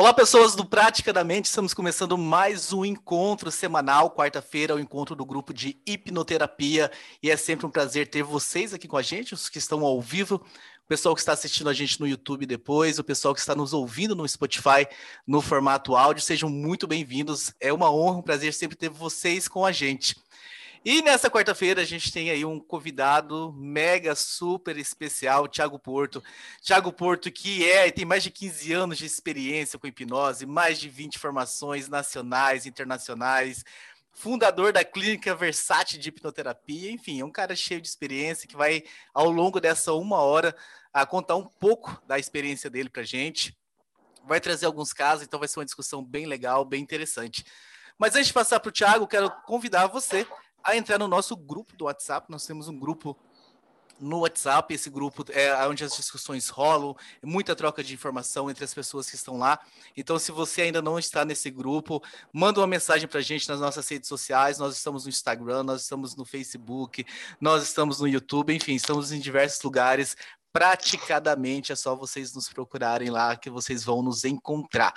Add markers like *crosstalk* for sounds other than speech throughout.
Olá, pessoas do Prática da Mente. Estamos começando mais um encontro semanal, quarta-feira, o encontro do grupo de hipnoterapia. E é sempre um prazer ter vocês aqui com a gente, os que estão ao vivo, o pessoal que está assistindo a gente no YouTube depois, o pessoal que está nos ouvindo no Spotify no formato áudio. Sejam muito bem-vindos. É uma honra, um prazer sempre ter vocês com a gente. E nessa quarta-feira a gente tem aí um convidado mega super especial, Tiago Porto. Tiago Porto, que é, tem mais de 15 anos de experiência com hipnose, mais de 20 formações nacionais, internacionais, fundador da clínica Versátil de hipnoterapia, enfim, é um cara cheio de experiência que vai, ao longo dessa uma hora, a contar um pouco da experiência dele para gente. Vai trazer alguns casos, então vai ser uma discussão bem legal, bem interessante. Mas antes de passar para o Thiago, quero convidar você a entrar no nosso grupo do WhatsApp. Nós temos um grupo no WhatsApp. Esse grupo é onde as discussões rolam, muita troca de informação entre as pessoas que estão lá. Então, se você ainda não está nesse grupo, manda uma mensagem para a gente nas nossas redes sociais. Nós estamos no Instagram, nós estamos no Facebook, nós estamos no YouTube, enfim, estamos em diversos lugares. Praticadamente é só vocês nos procurarem lá que vocês vão nos encontrar.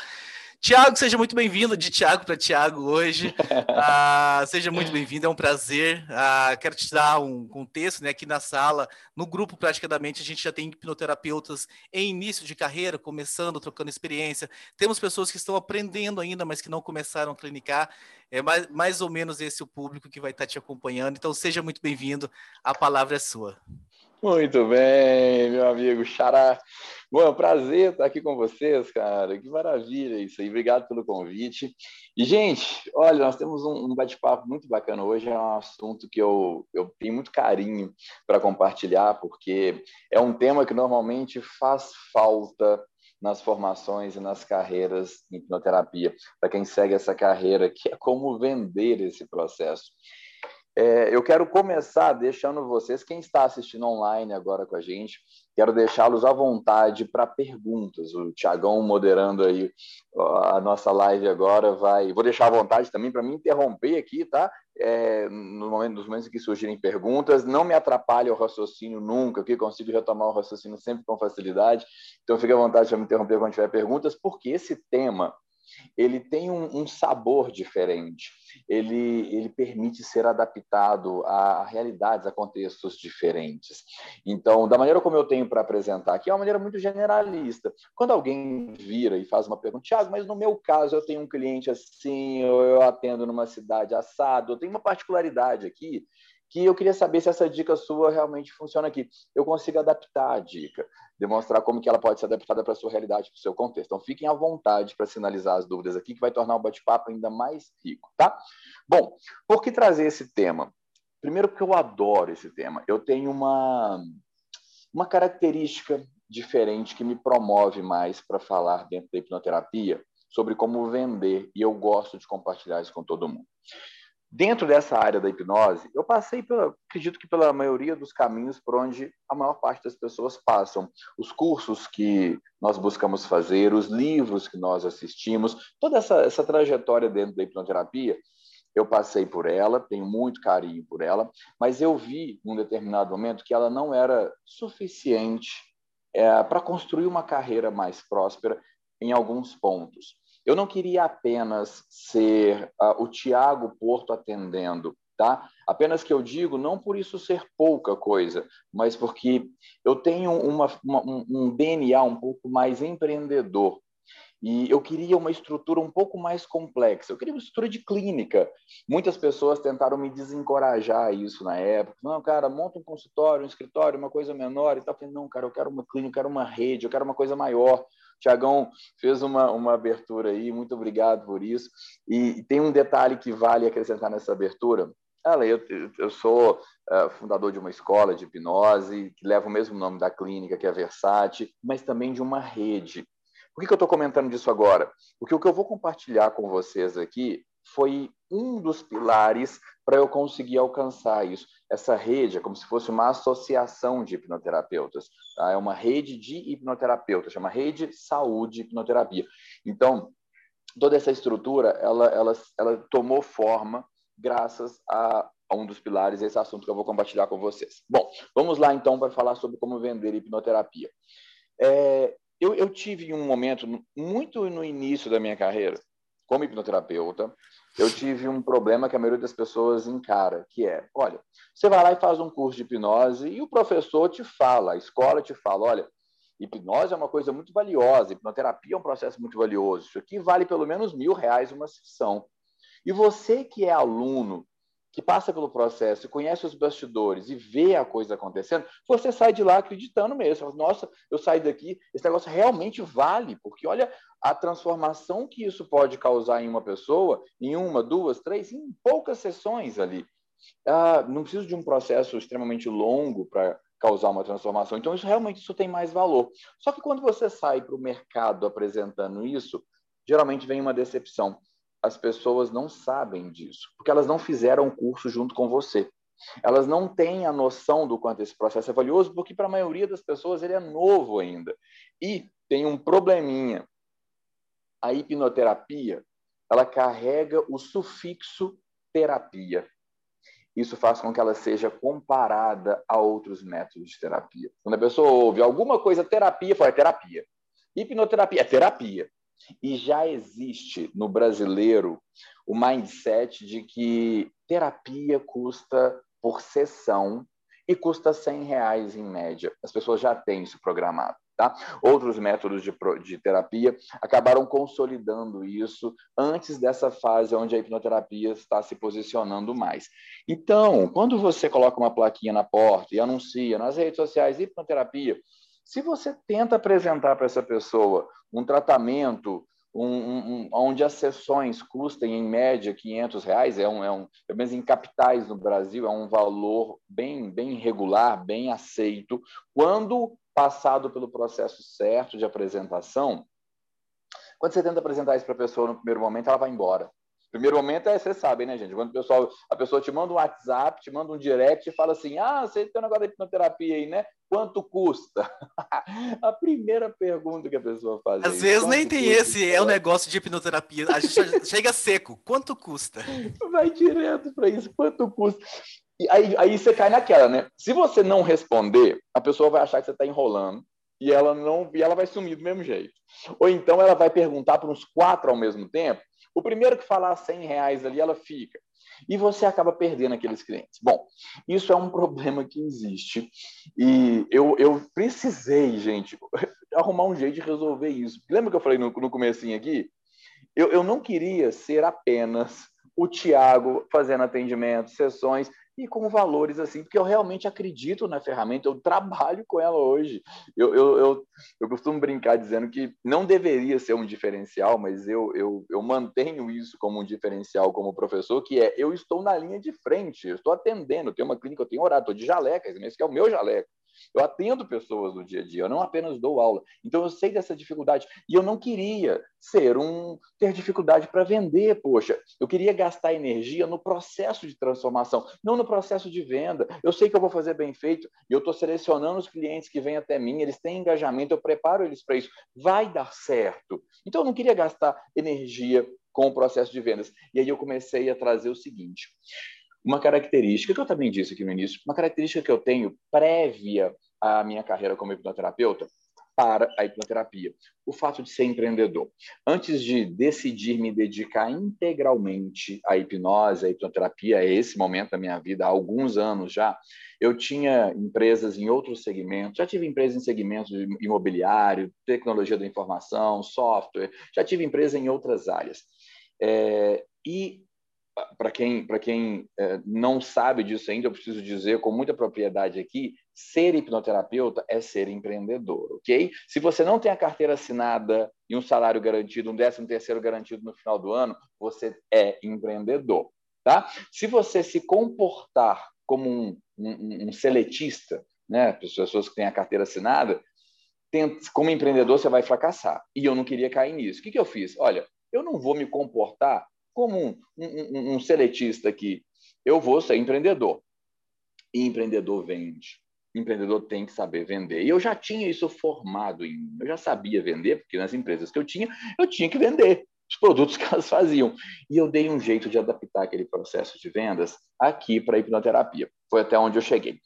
Tiago, seja muito bem-vindo, de Tiago para Tiago hoje. *laughs* Ah, seja muito bem-vindo, é um prazer. Ah, quero te dar um contexto, né? Aqui na sala, no grupo Praticamente, a gente já tem hipnoterapeutas em início de carreira, começando, trocando experiência. Temos pessoas que estão aprendendo ainda, mas que não começaram a clinicar. É mais, mais ou menos esse o público que vai estar te acompanhando. Então, seja muito bem-vindo. A palavra é sua. Muito bem, meu amigo Xará. Bom, é prazer estar aqui com vocês, cara. Que maravilha isso aí. Obrigado pelo convite. E, gente, olha, nós temos um, bate-papo muito bacana hoje. É um assunto que eu, eu tenho muito carinho para compartilhar, porque é um tema que normalmente faz falta nas formações e nas carreiras em hipnoterapia, para quem segue essa carreira, que é como vender esse processo. É, eu quero começar deixando vocês, quem está assistindo online agora com a gente, quero deixá-los à vontade para perguntas. O Tiagão moderando aí a nossa live agora vai. Vou deixar à vontade também para me interromper aqui, tá? É, no momento, nos momentos em que surgirem perguntas, não me atrapalhe o raciocínio nunca, que consigo retomar o raciocínio sempre com facilidade. Então fique à vontade para me interromper quando tiver perguntas, porque esse tema ele tem um, um, sabor diferente, ele, ele permite ser adaptado a, a, realidades, a contextos diferentes. Então, da maneira como eu tenho para apresentar aqui, é uma maneira muito generalista. Quando alguém vira e faz uma pergunta, Tiago, mas no meu caso eu tenho um cliente assim, ou eu atendo numa cidade assado, eu tenho uma particularidade aqui, que eu queria saber se essa dica sua realmente funciona aqui. Eu consigo adaptar a dica, demonstrar como que ela pode ser adaptada para a sua realidade, para o seu contexto. Então, fiquem à vontade para sinalizar as dúvidas aqui, que vai tornar o bate-papo ainda mais rico, tá? Bom, por que trazer esse tema? Primeiro, porque eu adoro esse tema. Eu tenho uma, uma característica diferente que me promove mais para falar dentro da hipnoterapia sobre como vender, e eu gosto de compartilhar isso com todo mundo. Dentro dessa área da hipnose, eu passei, pela, acredito que pela maioria dos caminhos por onde a maior parte das pessoas passam. Os cursos que nós buscamos fazer, os livros que nós assistimos, toda essa, essa trajetória dentro da hipnoterapia, eu passei por ela, tenho muito carinho por ela, mas eu vi, num determinado momento, que ela não era suficiente é, para construir uma carreira mais próspera em alguns pontos. Eu não queria apenas ser uh, o Tiago Porto atendendo, tá? Apenas que eu digo, não por isso ser pouca coisa, mas porque eu tenho uma, uma, um DNA um pouco mais empreendedor. E eu queria uma estrutura um pouco mais complexa. Eu queria uma estrutura de clínica. Muitas pessoas tentaram me desencorajar isso na época. Não, cara, monta um consultório, um escritório, uma coisa menor e tal. Eu falei, não, cara, eu quero uma clínica, eu quero uma rede, eu quero uma coisa maior. Tiagão fez uma, uma abertura aí, muito obrigado por isso. E tem um detalhe que vale acrescentar nessa abertura. Ela, eu, eu sou uh, fundador de uma escola de hipnose que leva o mesmo nome da clínica, que é Versate, mas também de uma rede. Por que, que eu estou comentando disso agora? Porque o que eu vou compartilhar com vocês aqui foi um dos pilares para eu conseguir alcançar isso. Essa rede é como se fosse uma associação de hipnoterapeutas, tá? é uma rede de hipnoterapeutas, chama Rede Saúde Hipnoterapia. Então, toda essa estrutura, ela, ela, ela tomou forma graças a, a um dos pilares, esse assunto que eu vou compartilhar com vocês. Bom, vamos lá então para falar sobre como vender hipnoterapia. É, eu, eu tive um momento, muito no início da minha carreira, como hipnoterapeuta, eu tive um problema que a maioria das pessoas encara, que é, olha, você vai lá e faz um curso de hipnose e o professor te fala, a escola te fala, olha, hipnose é uma coisa muito valiosa, hipnoterapia é um processo muito valioso, isso aqui vale pelo menos mil reais uma sessão. E você que é aluno, que passa pelo processo, conhece os bastidores e vê a coisa acontecendo, você sai de lá acreditando mesmo. Nossa, eu saí daqui, esse negócio realmente vale, porque olha a transformação que isso pode causar em uma pessoa, em uma, duas, três, em poucas sessões ali. Ah, não preciso de um processo extremamente longo para causar uma transformação. Então, isso realmente isso tem mais valor. Só que quando você sai para o mercado apresentando isso, geralmente vem uma decepção as pessoas não sabem disso, porque elas não fizeram o curso junto com você. Elas não têm a noção do quanto esse processo é valioso, porque para a maioria das pessoas ele é novo ainda. E tem um probleminha. A hipnoterapia, ela carrega o sufixo terapia. Isso faz com que ela seja comparada a outros métodos de terapia. Quando a pessoa ouve alguma coisa terapia, fala é terapia. Hipnoterapia é terapia. E já existe no brasileiro o mindset de que terapia custa por sessão e custa 100 reais em média. As pessoas já têm isso programado. Tá? Outros métodos de, de terapia acabaram consolidando isso antes dessa fase onde a hipnoterapia está se posicionando mais. Então, quando você coloca uma plaquinha na porta e anuncia nas redes sociais hipnoterapia, se você tenta apresentar para essa pessoa um tratamento um, um, onde as sessões custem em média 500 reais, é um, é um, pelo menos em capitais no Brasil, é um valor bem, bem regular, bem aceito. Quando passado pelo processo certo de apresentação, quando você tenta apresentar isso para a pessoa no primeiro momento, ela vai embora. Primeiro momento é, vocês sabem, né, gente? Quando o pessoal, a pessoa te manda um WhatsApp, te manda um direct e fala assim: ah, você tem um negócio de hipnoterapia aí, né? Quanto custa? *laughs* a primeira pergunta que a pessoa faz. Às vezes nem tem esse, é o um negócio de hipnoterapia. A gente *laughs* chega seco. Quanto custa? Vai direto para isso. Quanto custa? E aí, aí você cai naquela, né? Se você não responder, a pessoa vai achar que você está enrolando e ela não e ela vai sumir do mesmo jeito. Ou então ela vai perguntar para uns quatro ao mesmo tempo o primeiro que falar 100 reais ali, ela fica. E você acaba perdendo aqueles clientes. Bom, isso é um problema que existe. E eu, eu precisei, gente, *laughs* arrumar um jeito de resolver isso. Lembra que eu falei no, no comecinho aqui? Eu, eu não queria ser apenas o Tiago fazendo atendimento, sessões e com valores assim, porque eu realmente acredito na ferramenta, eu trabalho com ela hoje. Eu, eu, eu, eu costumo brincar dizendo que não deveria ser um diferencial, mas eu, eu, eu mantenho isso como um diferencial como professor, que é eu estou na linha de frente, eu estou atendendo, eu tenho uma clínica, eu tenho horário, estou de jaleca, esse que é o meu jaleco. Eu atendo pessoas no dia a dia, eu não apenas dou aula. Então eu sei dessa dificuldade e eu não queria ser um ter dificuldade para vender, poxa. Eu queria gastar energia no processo de transformação, não no processo de venda. Eu sei que eu vou fazer bem feito e eu estou selecionando os clientes que vêm até mim, eles têm engajamento, eu preparo eles para isso. Vai dar certo. Então eu não queria gastar energia com o processo de vendas. E aí eu comecei a trazer o seguinte: uma característica que eu também disse aqui no início, uma característica que eu tenho prévia à minha carreira como hipnoterapeuta para a hipnoterapia, o fato de ser empreendedor. Antes de decidir me dedicar integralmente à hipnose, à hipnoterapia, a esse momento da minha vida, há alguns anos já, eu tinha empresas em outros segmentos, já tive empresas em segmentos imobiliário, tecnologia da informação, software, já tive empresa em outras áreas. É, e para quem, quem é, não sabe disso ainda, eu preciso dizer com muita propriedade aqui: ser hipnoterapeuta é ser empreendedor, ok? Se você não tem a carteira assinada e um salário garantido, um décimo terceiro garantido no final do ano, você é empreendedor, tá? Se você se comportar como um, um, um seletista, né, pessoas que têm a carteira assinada, como empreendedor você vai fracassar. E eu não queria cair nisso. O que, que eu fiz? Olha, eu não vou me comportar como um, um, um seletista aqui. Eu vou ser empreendedor. E empreendedor vende. Empreendedor tem que saber vender. E eu já tinha isso formado em mim. Eu já sabia vender, porque nas empresas que eu tinha, eu tinha que vender os produtos *laughs* que elas faziam. E eu dei um jeito de adaptar aquele processo de vendas aqui para a hipnoterapia. Foi até onde eu cheguei.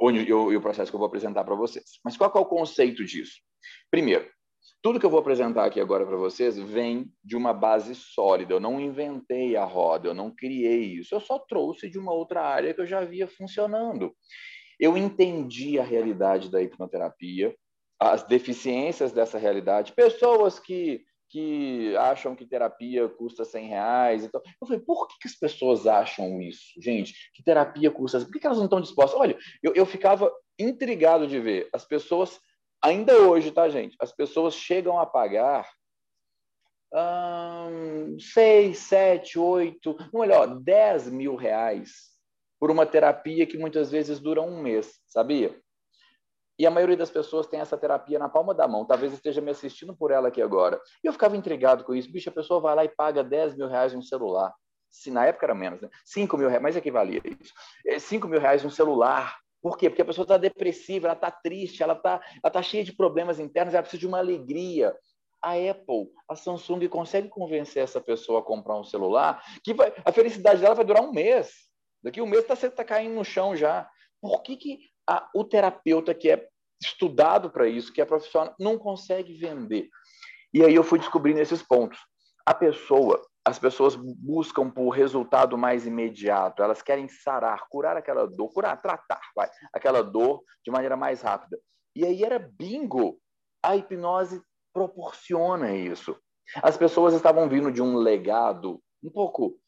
Onde eu, o processo que eu vou apresentar para vocês. Mas qual é o conceito disso? Primeiro, Tudo que eu vou apresentar aqui agora para vocês vem de uma base sólida. Eu não inventei a roda, eu não criei isso. Eu só trouxe de uma outra área que eu já via funcionando. Eu entendi a realidade da hipnoterapia, as deficiências dessa realidade, pessoas que que acham que terapia custa 100 reais. Então, eu falei, por que, que as pessoas acham isso, gente? Que terapia custa? Por que, que elas não estão dispostas? Olha, eu, eu ficava intrigado de ver as pessoas, ainda hoje, tá, gente? As pessoas chegam a pagar hum, 6, 7, 8, melhor, 10 mil reais por uma terapia que muitas vezes dura um mês, sabia? E a maioria das pessoas tem essa terapia na palma da mão. Talvez esteja me assistindo por ela aqui agora. E eu ficava intrigado com isso. Bicho, a pessoa vai lá e paga 10 mil reais um celular. Se na época era menos, né? 5 mil reais, mas equivalia a isso. 5 é, mil reais um celular. Por quê? Porque a pessoa está depressiva, ela está triste, ela está ela tá cheia de problemas internos, ela precisa de uma alegria. A Apple, a Samsung consegue convencer essa pessoa a comprar um celular que vai, a felicidade dela vai durar um mês. Daqui um mês tá, está caindo no chão já. Por que, que a, o terapeuta que é estudado para isso, que é profissional, não consegue vender. E aí eu fui descobrindo esses pontos. A pessoa, as pessoas buscam por resultado mais imediato, elas querem sarar, curar aquela dor, curar, tratar, vai, aquela dor de maneira mais rápida. E aí era bingo. A hipnose proporciona isso. As pessoas estavam vindo de um legado um pouco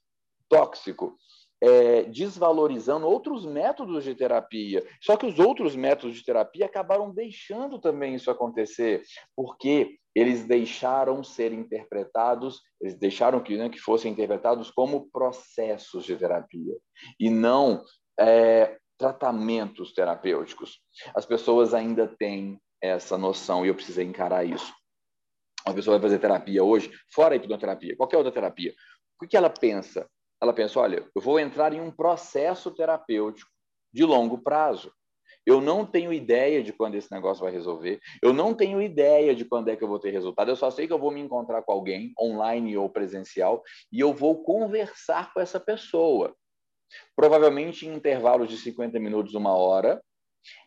tóxico é, desvalorizando outros métodos de terapia. Só que os outros métodos de terapia acabaram deixando também isso acontecer, porque eles deixaram ser interpretados, eles deixaram que, né, que fossem interpretados como processos de terapia e não é, tratamentos terapêuticos. As pessoas ainda têm essa noção e eu precisei encarar isso. Uma pessoa vai fazer terapia hoje, fora a hipnoterapia, qualquer outra terapia. O que ela pensa? Ela pensa: olha, eu vou entrar em um processo terapêutico de longo prazo. Eu não tenho ideia de quando esse negócio vai resolver. Eu não tenho ideia de quando é que eu vou ter resultado. Eu só sei que eu vou me encontrar com alguém, online ou presencial, e eu vou conversar com essa pessoa. Provavelmente em intervalos de 50 minutos, uma hora.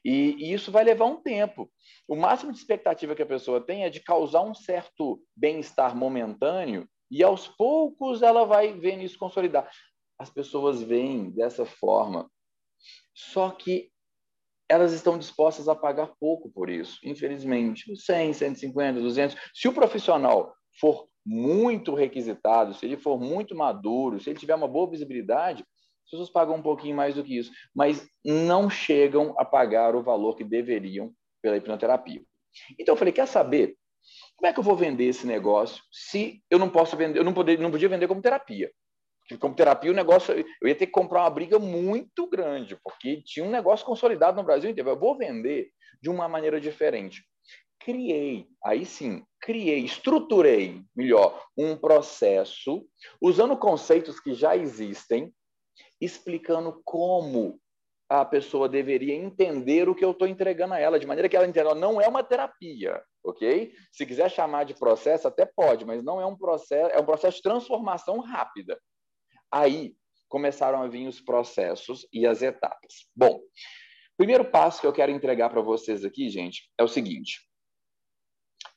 E, e isso vai levar um tempo. O máximo de expectativa que a pessoa tem é de causar um certo bem-estar momentâneo e aos poucos ela vai vendo isso consolidar. As pessoas veem dessa forma. Só que elas estão dispostas a pagar pouco por isso, infelizmente. 100, 150, 200. Se o profissional for muito requisitado, se ele for muito maduro, se ele tiver uma boa visibilidade, as pessoas pagam um pouquinho mais do que isso, mas não chegam a pagar o valor que deveriam pela hipnoterapia. Então eu falei, quer saber? Como é que eu vou vender esse negócio se eu não posso vender, eu não, poder, não podia vender como terapia? Porque como terapia o negócio, eu ia ter que comprar uma briga muito grande, porque tinha um negócio consolidado no Brasil inteiro. Eu vou vender de uma maneira diferente. Criei, aí sim, criei, estruturei, melhor, um processo usando conceitos que já existem, explicando como a pessoa deveria entender o que eu estou entregando a ela, de maneira que ela entenda, não é uma terapia, ok? Se quiser chamar de processo, até pode, mas não é um processo, é um processo de transformação rápida. Aí começaram a vir os processos e as etapas. Bom, primeiro passo que eu quero entregar para vocês aqui, gente, é o seguinte.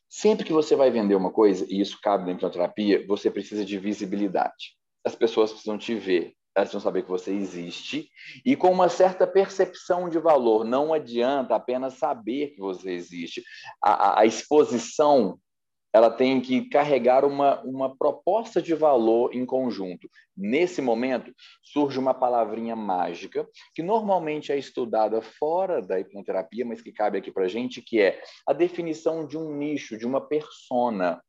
Sempre que você vai vender uma coisa, e isso cabe na hipnoterapia, você precisa de visibilidade. As pessoas precisam te ver, elas precisam saber que você existe e com uma certa percepção de valor. Não adianta apenas saber que você existe. A, a, a exposição ela tem que carregar uma, uma proposta de valor em conjunto. Nesse momento, surge uma palavrinha mágica, que normalmente é estudada fora da hipnoterapia, mas que cabe aqui para a gente, que é a definição de um nicho, de uma persona.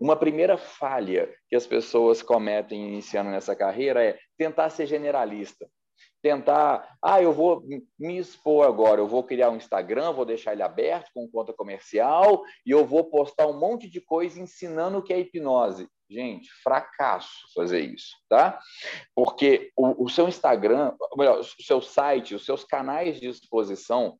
Uma primeira falha que as pessoas cometem iniciando nessa carreira é tentar ser generalista. Tentar, ah, eu vou me expor agora, eu vou criar um Instagram, vou deixar ele aberto com conta comercial e eu vou postar um monte de coisa ensinando o que é hipnose. Gente, fracasso fazer isso, tá? Porque o, o seu Instagram, melhor, o seu site, os seus canais de exposição,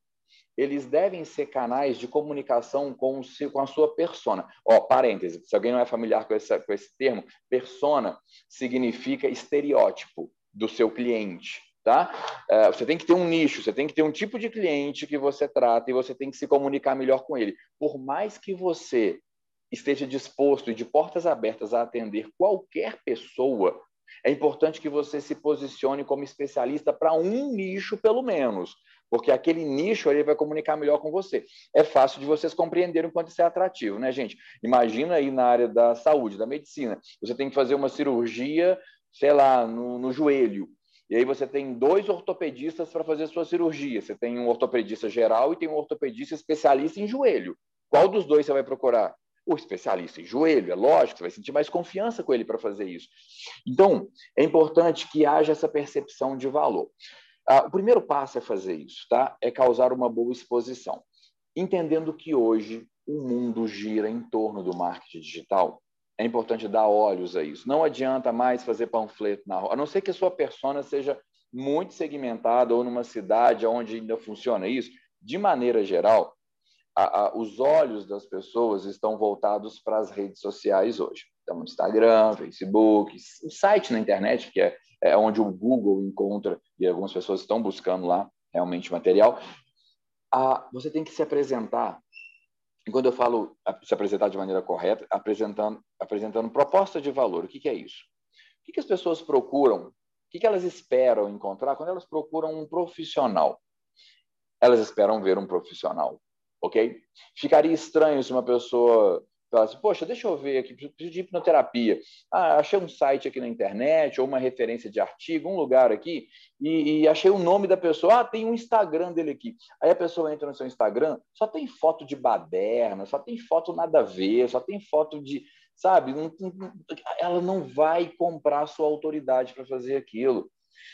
eles devem ser canais de comunicação com, com a sua persona. Ó, parêntese, se alguém não é familiar com, essa, com esse termo, persona significa estereótipo do seu cliente. Tá? É, você tem que ter um nicho, você tem que ter um tipo de cliente que você trata e você tem que se comunicar melhor com ele. Por mais que você esteja disposto e de portas abertas a atender qualquer pessoa, é importante que você se posicione como especialista para um nicho, pelo menos, porque aquele nicho ele vai comunicar melhor com você. É fácil de vocês compreenderem o quanto isso é atrativo, né, gente? Imagina aí na área da saúde, da medicina, você tem que fazer uma cirurgia, sei lá, no, no joelho. E aí você tem dois ortopedistas para fazer sua cirurgia. Você tem um ortopedista geral e tem um ortopedista especialista em joelho. Qual dos dois você vai procurar? O especialista em joelho, é lógico, você vai sentir mais confiança com ele para fazer isso. Então, é importante que haja essa percepção de valor. Ah, o primeiro passo é fazer isso, tá? É causar uma boa exposição. Entendendo que hoje o mundo gira em torno do marketing digital, é importante dar olhos a isso. Não adianta mais fazer panfleto na rua, a não ser que a sua persona seja muito segmentada ou numa cidade onde ainda funciona isso. De maneira geral, a, a, os olhos das pessoas estão voltados para as redes sociais hoje. Então, Instagram, Facebook, o site na internet, que é, é onde o Google encontra, e algumas pessoas estão buscando lá realmente material. Você tem que se apresentar e quando eu falo se apresentar de maneira correta, apresentando, apresentando proposta de valor, o que, que é isso? O que, que as pessoas procuram? O que elas esperam encontrar quando elas procuram um profissional? Elas esperam ver um profissional, ok? Ficaria estranho se uma pessoa Fala assim, poxa, deixa eu ver aqui, preciso de hipnoterapia. Ah, achei um site aqui na internet, ou uma referência de artigo, um lugar aqui, e, e, achei o nome da pessoa. Ah, tem um Instagram dele aqui. Aí a pessoa entra no seu Instagram, só tem foto de baderna, só tem foto nada a ver, só tem foto de. Sabe? Ela não vai comprar sua autoridade para fazer aquilo.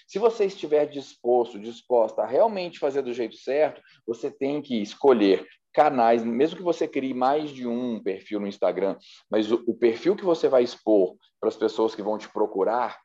Se você estiver disposto, disposta a realmente fazer do jeito certo, você tem que escolher canais, mesmo que você crie mais de um perfil no Instagram, mas o, o perfil que você vai expor para as pessoas que vão te procurar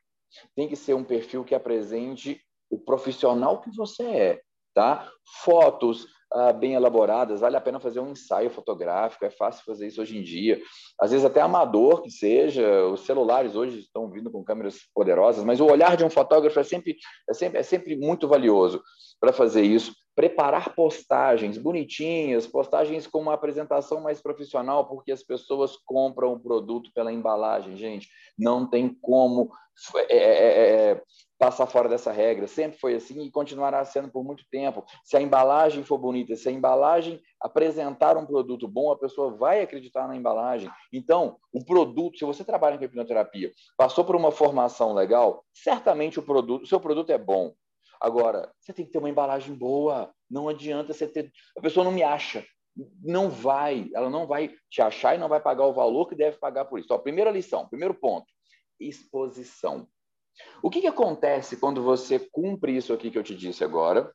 tem que ser um perfil que apresente o profissional que você é, tá? Fotos, ah, bem elaboradas, vale a pena fazer um ensaio fotográfico, é fácil fazer isso hoje em dia. Às vezes até amador que seja, os celulares hoje estão vindo com câmeras poderosas, mas o olhar de um fotógrafo é sempre, é sempre, é sempre muito valioso para fazer isso. Preparar postagens bonitinhas, postagens com uma apresentação mais profissional, porque as pessoas compram o produto pela embalagem, gente. Não tem como é, é, é, é passar fora dessa regra. Sempre foi assim e continuará sendo por muito tempo. Se a embalagem for bonita, se a embalagem apresentar um produto bom, a pessoa vai acreditar na embalagem. Então, o produto, se você trabalha com hipnoterapia, passou por uma formação legal, certamente o produto, seu produto é bom. Agora, você tem que ter uma embalagem boa. Não adianta você ter. A pessoa não me acha. Não vai, ela não vai te achar e não vai pagar o valor que deve pagar por isso. Então, primeira lição, primeiro ponto: exposição. O que, que acontece quando você cumpre isso aqui que eu te disse agora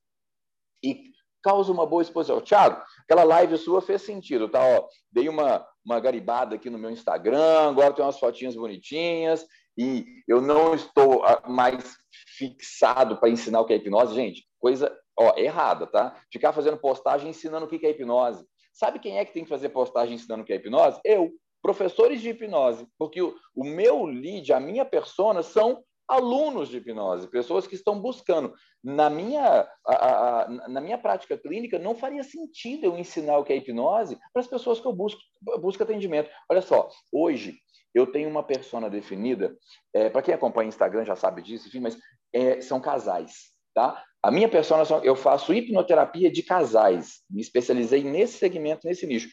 e causa uma boa exposição? Tiago, aquela live sua fez sentido, tá? Ó, dei uma, uma garibada aqui no meu Instagram, agora tem umas fotinhas bonitinhas e eu não estou ah, mais fixado para ensinar o que é hipnose. Gente, coisa ó, errada, tá? Ficar fazendo postagem ensinando o que é hipnose. Sabe quem é que tem que fazer postagem ensinando o que é hipnose? Eu professores de hipnose, porque o, o, meu lead, a minha persona, são alunos de hipnose, pessoas que estão buscando. Na minha, a, a, na minha prática clínica, não faria sentido eu ensinar o que é hipnose para as pessoas que eu busco, busco atendimento. Olha só, hoje eu tenho uma persona definida, é, para quem acompanha o Instagram já sabe disso, enfim, mas é, são casais. Tá? A minha persona, eu faço hipnoterapia de casais, me especializei nesse segmento, nesse nicho.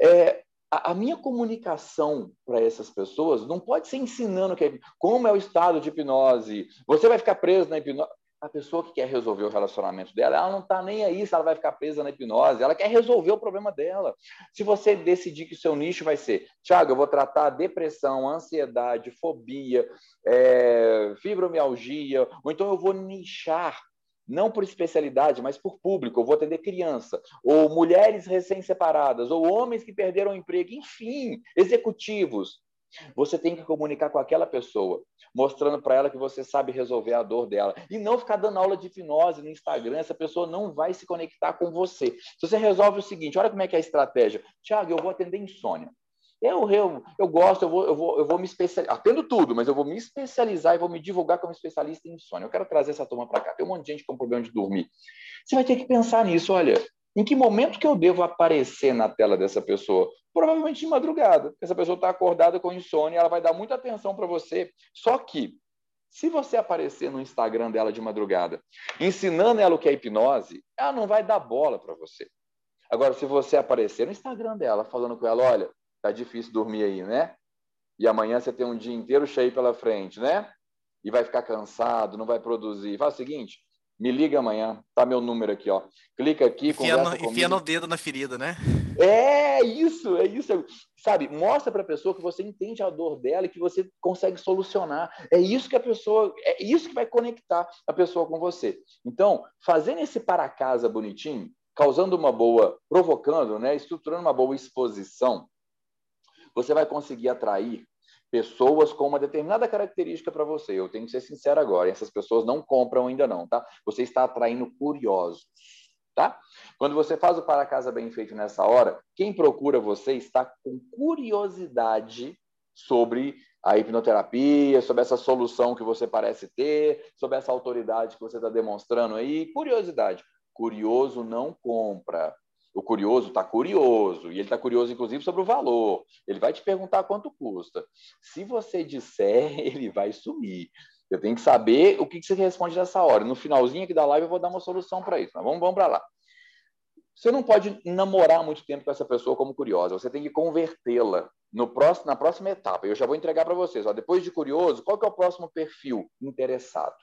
É, a, a minha comunicação para essas pessoas não pode ser ensinando que é, como é o estado de hipnose. Você vai ficar preso na hipnose. A pessoa que quer resolver o relacionamento dela, ela não está nem aí se ela vai ficar presa na hipnose, ela quer resolver o problema dela. Se você decidir que o seu nicho vai ser, Tiago, eu vou tratar depressão, ansiedade, fobia, é, fibromialgia, ou então eu vou nichar não por especialidade, mas por público. Eu vou atender criança, ou mulheres recém-separadas, ou homens que perderam o emprego, enfim, executivos. Você tem que comunicar com aquela pessoa, mostrando para ela que você sabe resolver a dor dela. E não ficar dando aula de hipnose no Instagram, essa pessoa não vai se conectar com você. Se você resolve o seguinte, olha como é que é a estratégia. Tiago, eu vou atender insônia. Eu, eu, eu gosto, eu vou, eu, vou, eu vou me especializar, atendo tudo, mas eu vou me especializar e vou me divulgar como especialista em insônia. Eu quero trazer essa turma para cá. Tem um monte de gente com problema de dormir. Você vai ter que pensar nisso, olha, Em que momento que eu devo aparecer na tela dessa pessoa? Provavelmente de madrugada. Essa pessoa está acordada com insônia, ela vai dar muita atenção para você. Só que, se você aparecer no Instagram dela de madrugada, ensinando ela o que é hipnose, ela não vai dar bola para você. Agora, se você aparecer no Instagram dela, falando com ela, olha, tá difícil dormir aí, né? E amanhã você tem um dia inteiro cheio pela frente, né? E vai ficar cansado, não vai produzir. Faz o seguinte, me liga amanhã, tá meu número aqui, ó. Clica aqui, enfia no, enfia no dedo na ferida, né? É isso, é isso. Sabe, mostra para a pessoa que você entende a dor dela e que você consegue solucionar. É isso que a pessoa, é isso que vai conectar a pessoa com você. Então, fazendo esse para casa bonitinho, causando uma boa, provocando, né, estruturando uma boa exposição, você vai conseguir atrair pessoas com uma determinada característica para você. Eu tenho que ser sincero agora, essas pessoas não compram ainda não, tá? Você está atraindo curiosos, tá? Quando você faz o para casa bem feito nessa hora, quem procura você está com curiosidade sobre a hipnoterapia, sobre essa solução que você parece ter, sobre essa autoridade que você está demonstrando aí. Curiosidade. Curioso não compra. O curioso está curioso, e ele está curioso, inclusive, sobre o valor. Ele vai te perguntar quanto custa. Se você disser, *laughs* ele vai sumir. Eu tenho que saber o que você responde nessa hora. No finalzinho aqui da live, eu vou dar uma solução para isso. Mas vamos, vamos para lá. Você não pode namorar muito tempo com essa pessoa como curiosa. Você tem que convertê-la no próximo, na próxima etapa. Eu já vou entregar para vocês. Ó, depois de curioso, qual que é o próximo perfil? Interessado.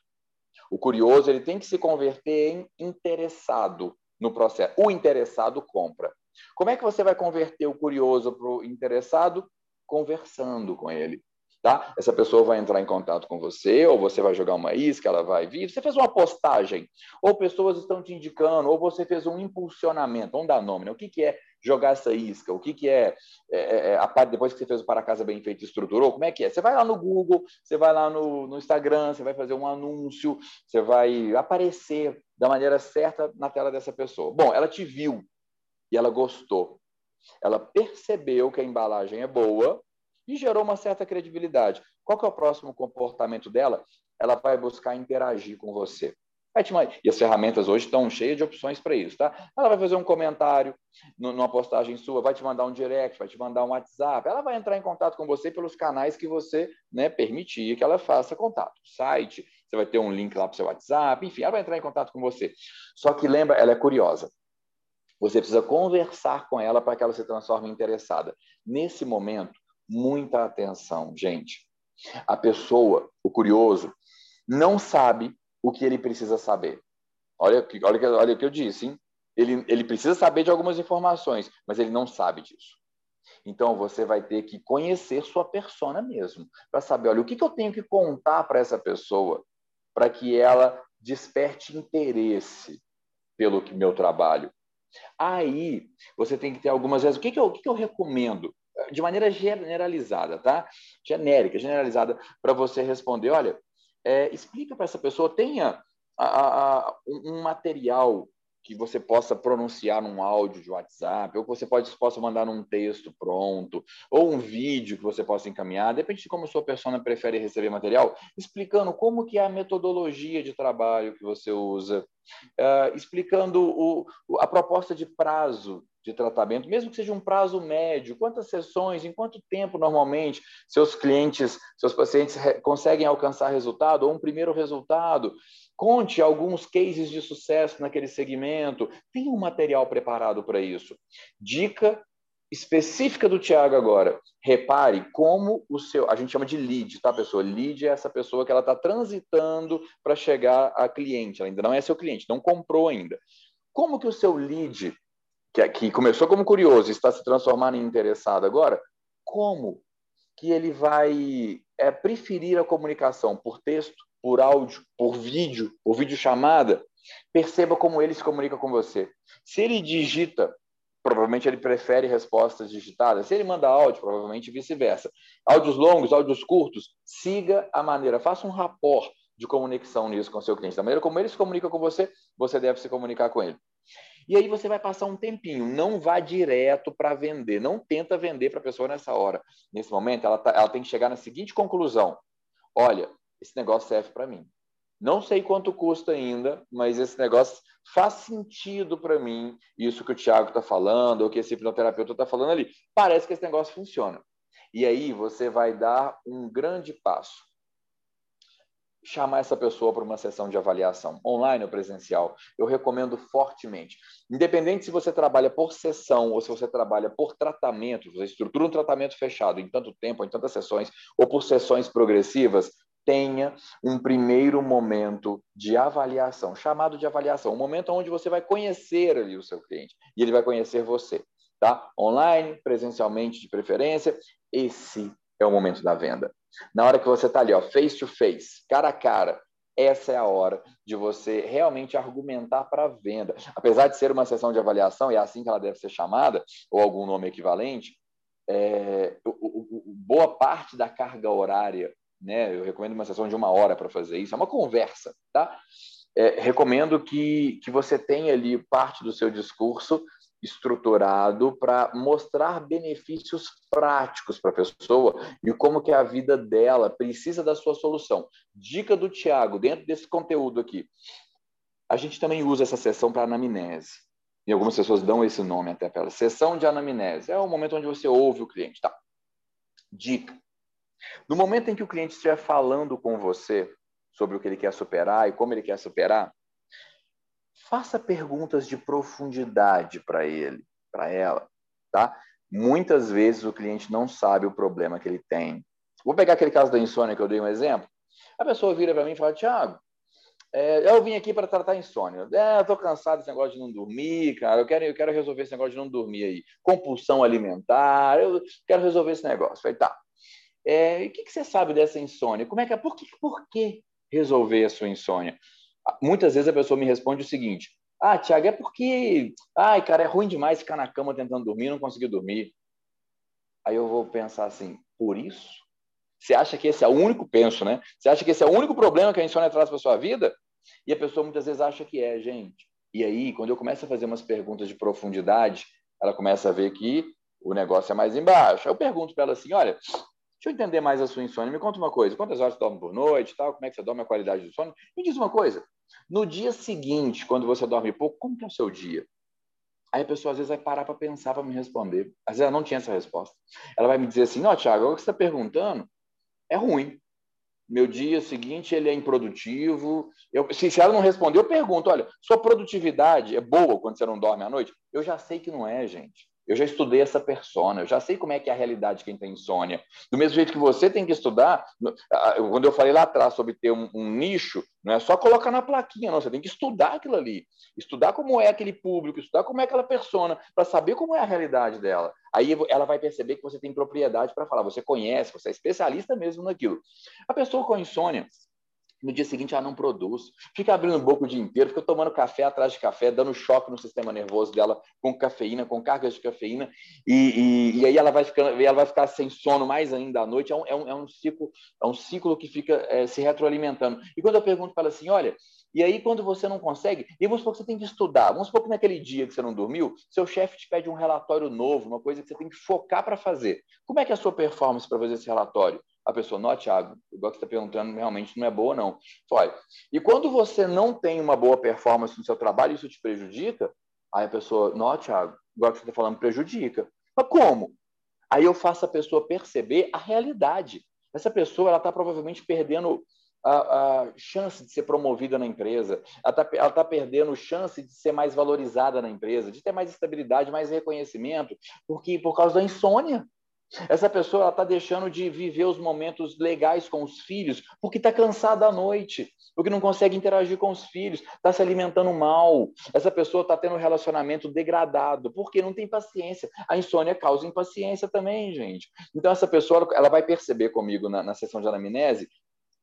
O curioso ele tem que se converter em interessado no processo. O interessado compra. Como é que você vai converter o curioso para o interessado? Conversando com ele. Tá? Essa pessoa vai entrar em contato com você, ou você vai jogar uma isca, ela vai vir. Você fez uma postagem, ou pessoas estão te indicando, ou você fez um impulsionamento. Vamos dar nome, né? O que, que é jogar essa isca? O que, que é, é, é, é a parte depois que você fez o para casa bem feito, estruturou? Como é que é? Você vai lá no Google, você vai lá no, no Instagram, você vai fazer um anúncio, você vai aparecer da maneira certa na tela dessa pessoa. Bom, ela te viu e ela gostou. Ela percebeu que a embalagem é boa e gerou uma certa credibilidade. Qual que é o próximo comportamento dela? Ela vai buscar interagir com você. E as ferramentas hoje estão cheias de opções para isso, tá? Ela vai fazer um comentário numa postagem sua, vai te mandar um direct, vai te mandar um WhatsApp, ela vai entrar em contato com você pelos canais que você né, permitir que ela faça contato. Site, você vai ter um link lá para o seu WhatsApp, enfim, ela vai entrar em contato com você. Só que lembra, ela é curiosa. Você precisa conversar com ela para que ela se transforme interessada. Nesse momento, muita atenção, gente. A pessoa, o curioso, não sabe o que ele precisa saber. Olha, olha, olha o que eu disse, hein? Ele, ele precisa saber de algumas informações, mas ele não sabe disso. Então você vai ter que conhecer sua persona mesmo, para saber, olha, o que, que eu tenho que contar para essa pessoa para que ela desperte interesse pelo meu trabalho. Aí você tem que ter algumas vezes. O que, que, eu, o que, que eu recomendo? de maneira generalizada, tá? Genérica, generalizada, para você responder, olha, é, explica para essa pessoa, tenha a, a, um material que você possa pronunciar num áudio de WhatsApp, ou que você pode, possa mandar num texto pronto, ou um vídeo que você possa encaminhar, depende de como a sua persona prefere receber material, explicando como que é a metodologia de trabalho que você usa, uh, explicando o, a proposta de prazo de tratamento, mesmo que seja um prazo médio, quantas sessões, em quanto tempo normalmente seus clientes, seus pacientes conseguem alcançar resultado ou um primeiro resultado. Conte alguns cases de sucesso naquele segmento. Tem um material preparado para isso. Dica específica do Tiago agora. Repare como o seu, a gente chama de lead, tá, pessoa? Lead é essa pessoa que ela está transitando para chegar a cliente. Ela ainda não é seu cliente, não comprou ainda. Como que o seu lead que, que começou como curioso e está se transformando em interessado agora, como que ele vai é, preferir a comunicação por texto, por áudio, por vídeo, por videochamada? Perceba como ele se comunica com você. Se ele digita, provavelmente ele prefere respostas digitadas. Se ele manda áudio, provavelmente vice-versa. Áudios longos, áudios curtos, siga a maneira, faça um rapport de conexão nisso com seu cliente. Da maneira como ele se comunica com você, você deve se comunicar com ele. E aí você vai passar um tempinho, não vá direto para vender, não tenta vender para a pessoa nessa hora. Nesse momento, ela, tá, ela tem que chegar na seguinte conclusão: olha, esse negócio serve para mim. Não sei quanto custa ainda, mas esse negócio faz sentido para mim, isso que o Tiago está falando, ou que esse hipnoterapeuta está falando ali. Parece que esse negócio funciona. E aí você vai dar um grande passo. Chamar essa pessoa para uma sessão de avaliação, online ou presencial, eu recomendo fortemente. Independente se você trabalha por sessão ou se você trabalha por tratamento, você estrutura um tratamento fechado em tanto tempo, em tantas sessões, ou por sessões progressivas, tenha um primeiro momento de avaliação, chamado de avaliação, um momento onde você vai conhecer ali o seu cliente e ele vai conhecer você, tá? Online, presencialmente de preferência, esse é o momento da venda. Na hora que você está ali, ó, face to face, cara a cara, essa é a hora de você realmente argumentar para a venda. Apesar de ser uma sessão de avaliação, e é assim que ela deve ser chamada, ou algum nome equivalente, é, o, o, boa parte da carga horária né? Eu recomendo uma sessão de uma hora para fazer isso, é uma conversa, tá? É, recomendo que, que você tenha ali parte do seu discurso estruturado para mostrar benefícios práticos para a pessoa e como que a vida dela precisa da sua solução. Dica do Tiago, dentro desse conteúdo aqui. A gente também usa essa sessão para anamnese. E algumas pessoas dão esse nome até para ela. Sessão de anamnese. É o momento onde você ouve o cliente. Tá. Dica. No momento em que o cliente estiver falando com você sobre o que ele quer superar e como ele quer superar, faça perguntas de profundidade para ele, para ela, tá? Muitas vezes o cliente não sabe o problema que ele tem. Vou pegar aquele caso da insônia que eu dei um exemplo. A pessoa vira para mim e fala: Tiago, é, eu vim aqui para tratar insônia. É, eu tô cansado desse negócio de não dormir, cara. Eu quero, eu quero resolver esse negócio de não dormir aí. Compulsão alimentar. Eu quero resolver esse negócio. Falei, tá. É, o que, que, você sabe dessa insônia? Como é que é? Por que, por que resolver a sua insônia? Muitas vezes a pessoa me responde o seguinte: Ah, Tiago, é porque, ai, cara, é ruim demais ficar na cama tentando dormir, não conseguir dormir. Aí eu vou pensar assim: por isso? Você acha que esse é o único, penso, né? Você acha que esse é o único problema que a insônia traz para sua vida? E a pessoa muitas vezes acha que é, gente. E aí, quando eu começo a fazer umas perguntas de profundidade, ela começa a ver que o negócio é mais embaixo. Eu pergunto para ela assim: olha, Deixa eu entender mais a sua insônia. Me conta uma coisa. Quantas horas você dorme por noite? Tal? Como é que você dorme? A qualidade do sono? Me diz uma coisa. No dia seguinte, quando você dorme pouco, como que é o seu dia? Aí a pessoa às vezes vai parar para pensar para me responder. Às vezes ela não tinha essa resposta. Ela vai me dizer assim: Ó, Thiago, o que você está perguntando é ruim. Meu dia seguinte ele é improdutivo. Eu, se, se ela não responder, eu pergunto: olha, sua produtividade é boa quando você não dorme à noite? Eu já sei que não é, gente. Eu já estudei essa persona, eu já sei como é que é a realidade de quem tem insônia. Do mesmo jeito que você tem que estudar, quando eu falei lá atrás sobre ter um, um, nicho, não é só colocar na plaquinha, não, você tem que estudar aquilo ali. Estudar como é aquele público, estudar como é aquela persona, para saber como é a realidade dela. Aí ela vai perceber que você tem propriedade para falar, você conhece, você é especialista mesmo naquilo. A pessoa com insônia, no dia seguinte ela não produz, fica abrindo boca o dia inteiro, fica tomando café atrás de café, dando choque no sistema nervoso dela com cafeína, com cargas de cafeína, e, e, e aí ela vai, ficando, ela vai ficar sem sono mais ainda à noite, é um, é um, é um ciclo, é um ciclo que fica é, se retroalimentando. E quando eu pergunto para ela assim, olha, e aí quando você não consegue, e vamos supor que você tem que estudar, vamos supor que naquele dia que você não dormiu, seu chefe te pede um relatório novo, uma coisa que você tem que focar para fazer. Como é que é a sua performance para fazer esse relatório? A pessoa, não, Thiago, igual que você está perguntando, realmente não é boa, não. Olha, e quando você não tem uma boa performance no seu trabalho, isso te prejudica? Aí a pessoa, não, Thiago, igual que você está falando, prejudica. Mas como? Aí eu faço a pessoa perceber a realidade. Essa pessoa, ela está provavelmente perdendo a, a, chance de ser promovida na empresa, ela está tá perdendo chance de ser mais valorizada na empresa, de ter mais estabilidade, mais reconhecimento, porque por causa da insônia. Essa pessoa está deixando de viver os momentos legais com os filhos porque está cansada à noite, porque não consegue interagir com os filhos, está se alimentando mal. Essa pessoa está tendo um relacionamento degradado porque não tem paciência. A insônia causa impaciência também, gente. Então, essa pessoa ela vai perceber comigo na, na sessão de anamnese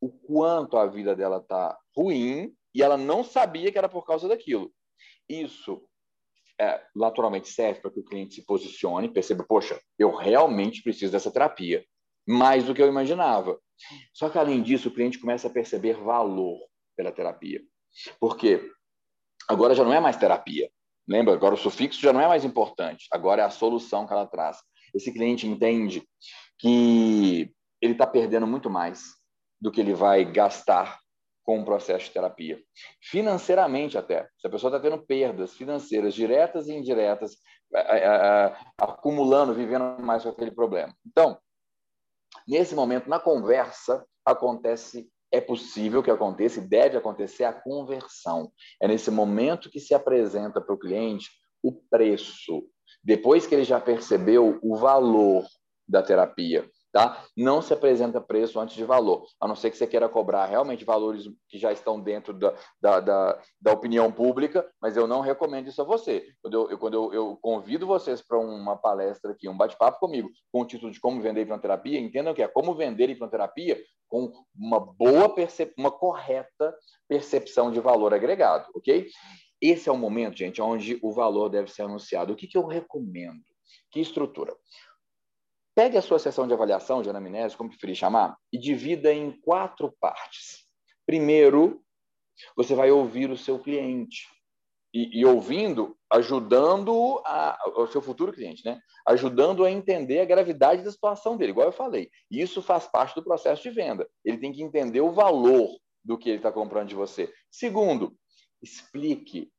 o quanto a vida dela está ruim e ela não sabia que era por causa daquilo. Isso é, naturalmente serve para que o cliente se posicione, perceba, poxa, eu realmente preciso dessa terapia, mais do que eu imaginava. Só que, além disso, o cliente começa a perceber valor pela terapia. Porque agora já não é mais terapia. Lembra? Agora o sufixo já não é mais importante. Agora é a solução que ela traz. Esse cliente entende que ele está perdendo muito mais do que ele vai gastar com o processo de terapia. Financeiramente, até. Se a pessoa está tendo perdas financeiras diretas e indiretas, acumulando, vivendo mais com aquele problema. Então, nesse momento, na conversa, acontece é possível que aconteça e deve acontecer a conversão. É nesse momento que se apresenta para o cliente o preço, depois que ele já percebeu o valor da terapia. Tá? Não se apresenta preço antes de valor, a não ser que você queira cobrar realmente valores que já estão dentro da, da, da, da opinião pública, mas eu não recomendo isso a você. Quando eu, eu quando eu, eu, convido vocês para uma palestra aqui, um bate-papo comigo, com o título de Como Vender Hipnoterapia, entendam que é como vender hipnoterapia com uma boa, percep uma correta percepção de valor agregado, ok? Esse é o momento, gente, onde o valor deve ser anunciado. O que, que eu recomendo? Que estrutura? Pegue a sua sessão de avaliação, de anamnese, como preferir chamar, e divida em quatro partes. Primeiro, você vai ouvir o seu cliente. E, e ouvindo, ajudando a, o seu futuro cliente, né? Ajudando a entender a gravidade da situação dele, igual eu falei. Isso faz parte do processo de venda. Ele tem que entender o valor do que ele está comprando de você. Segundo, explique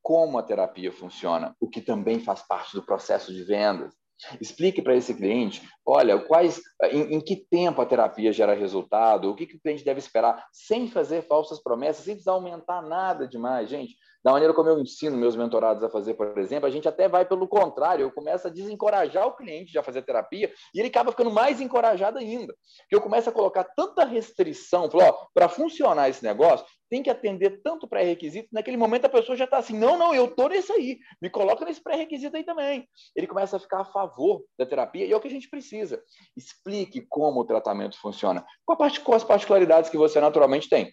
como a terapia funciona, o que também faz parte do processo de vendas. Explique para esse cliente, olha, quais, em, em, que tempo a terapia gera resultado, o que, que o cliente deve esperar, sem fazer falsas promessas, sem precisar aumentar nada demais. Gente, da maneira como eu ensino meus mentorados a fazer, por exemplo, a gente até vai pelo contrário, eu começo a desencorajar o cliente a fazer terapia e ele acaba ficando mais encorajado ainda. Porque eu começo a colocar tanta restrição, para funcionar esse negócio, tem que atender tanto pré-requisito, naquele momento a pessoa já está assim, não, não, eu estou nesse aí, me coloca nesse pré-requisito aí também. Ele começa a ficar a favor da terapia e é o que a gente precisa. Explique como o tratamento funciona, com, parte, com as particularidades que você naturalmente tem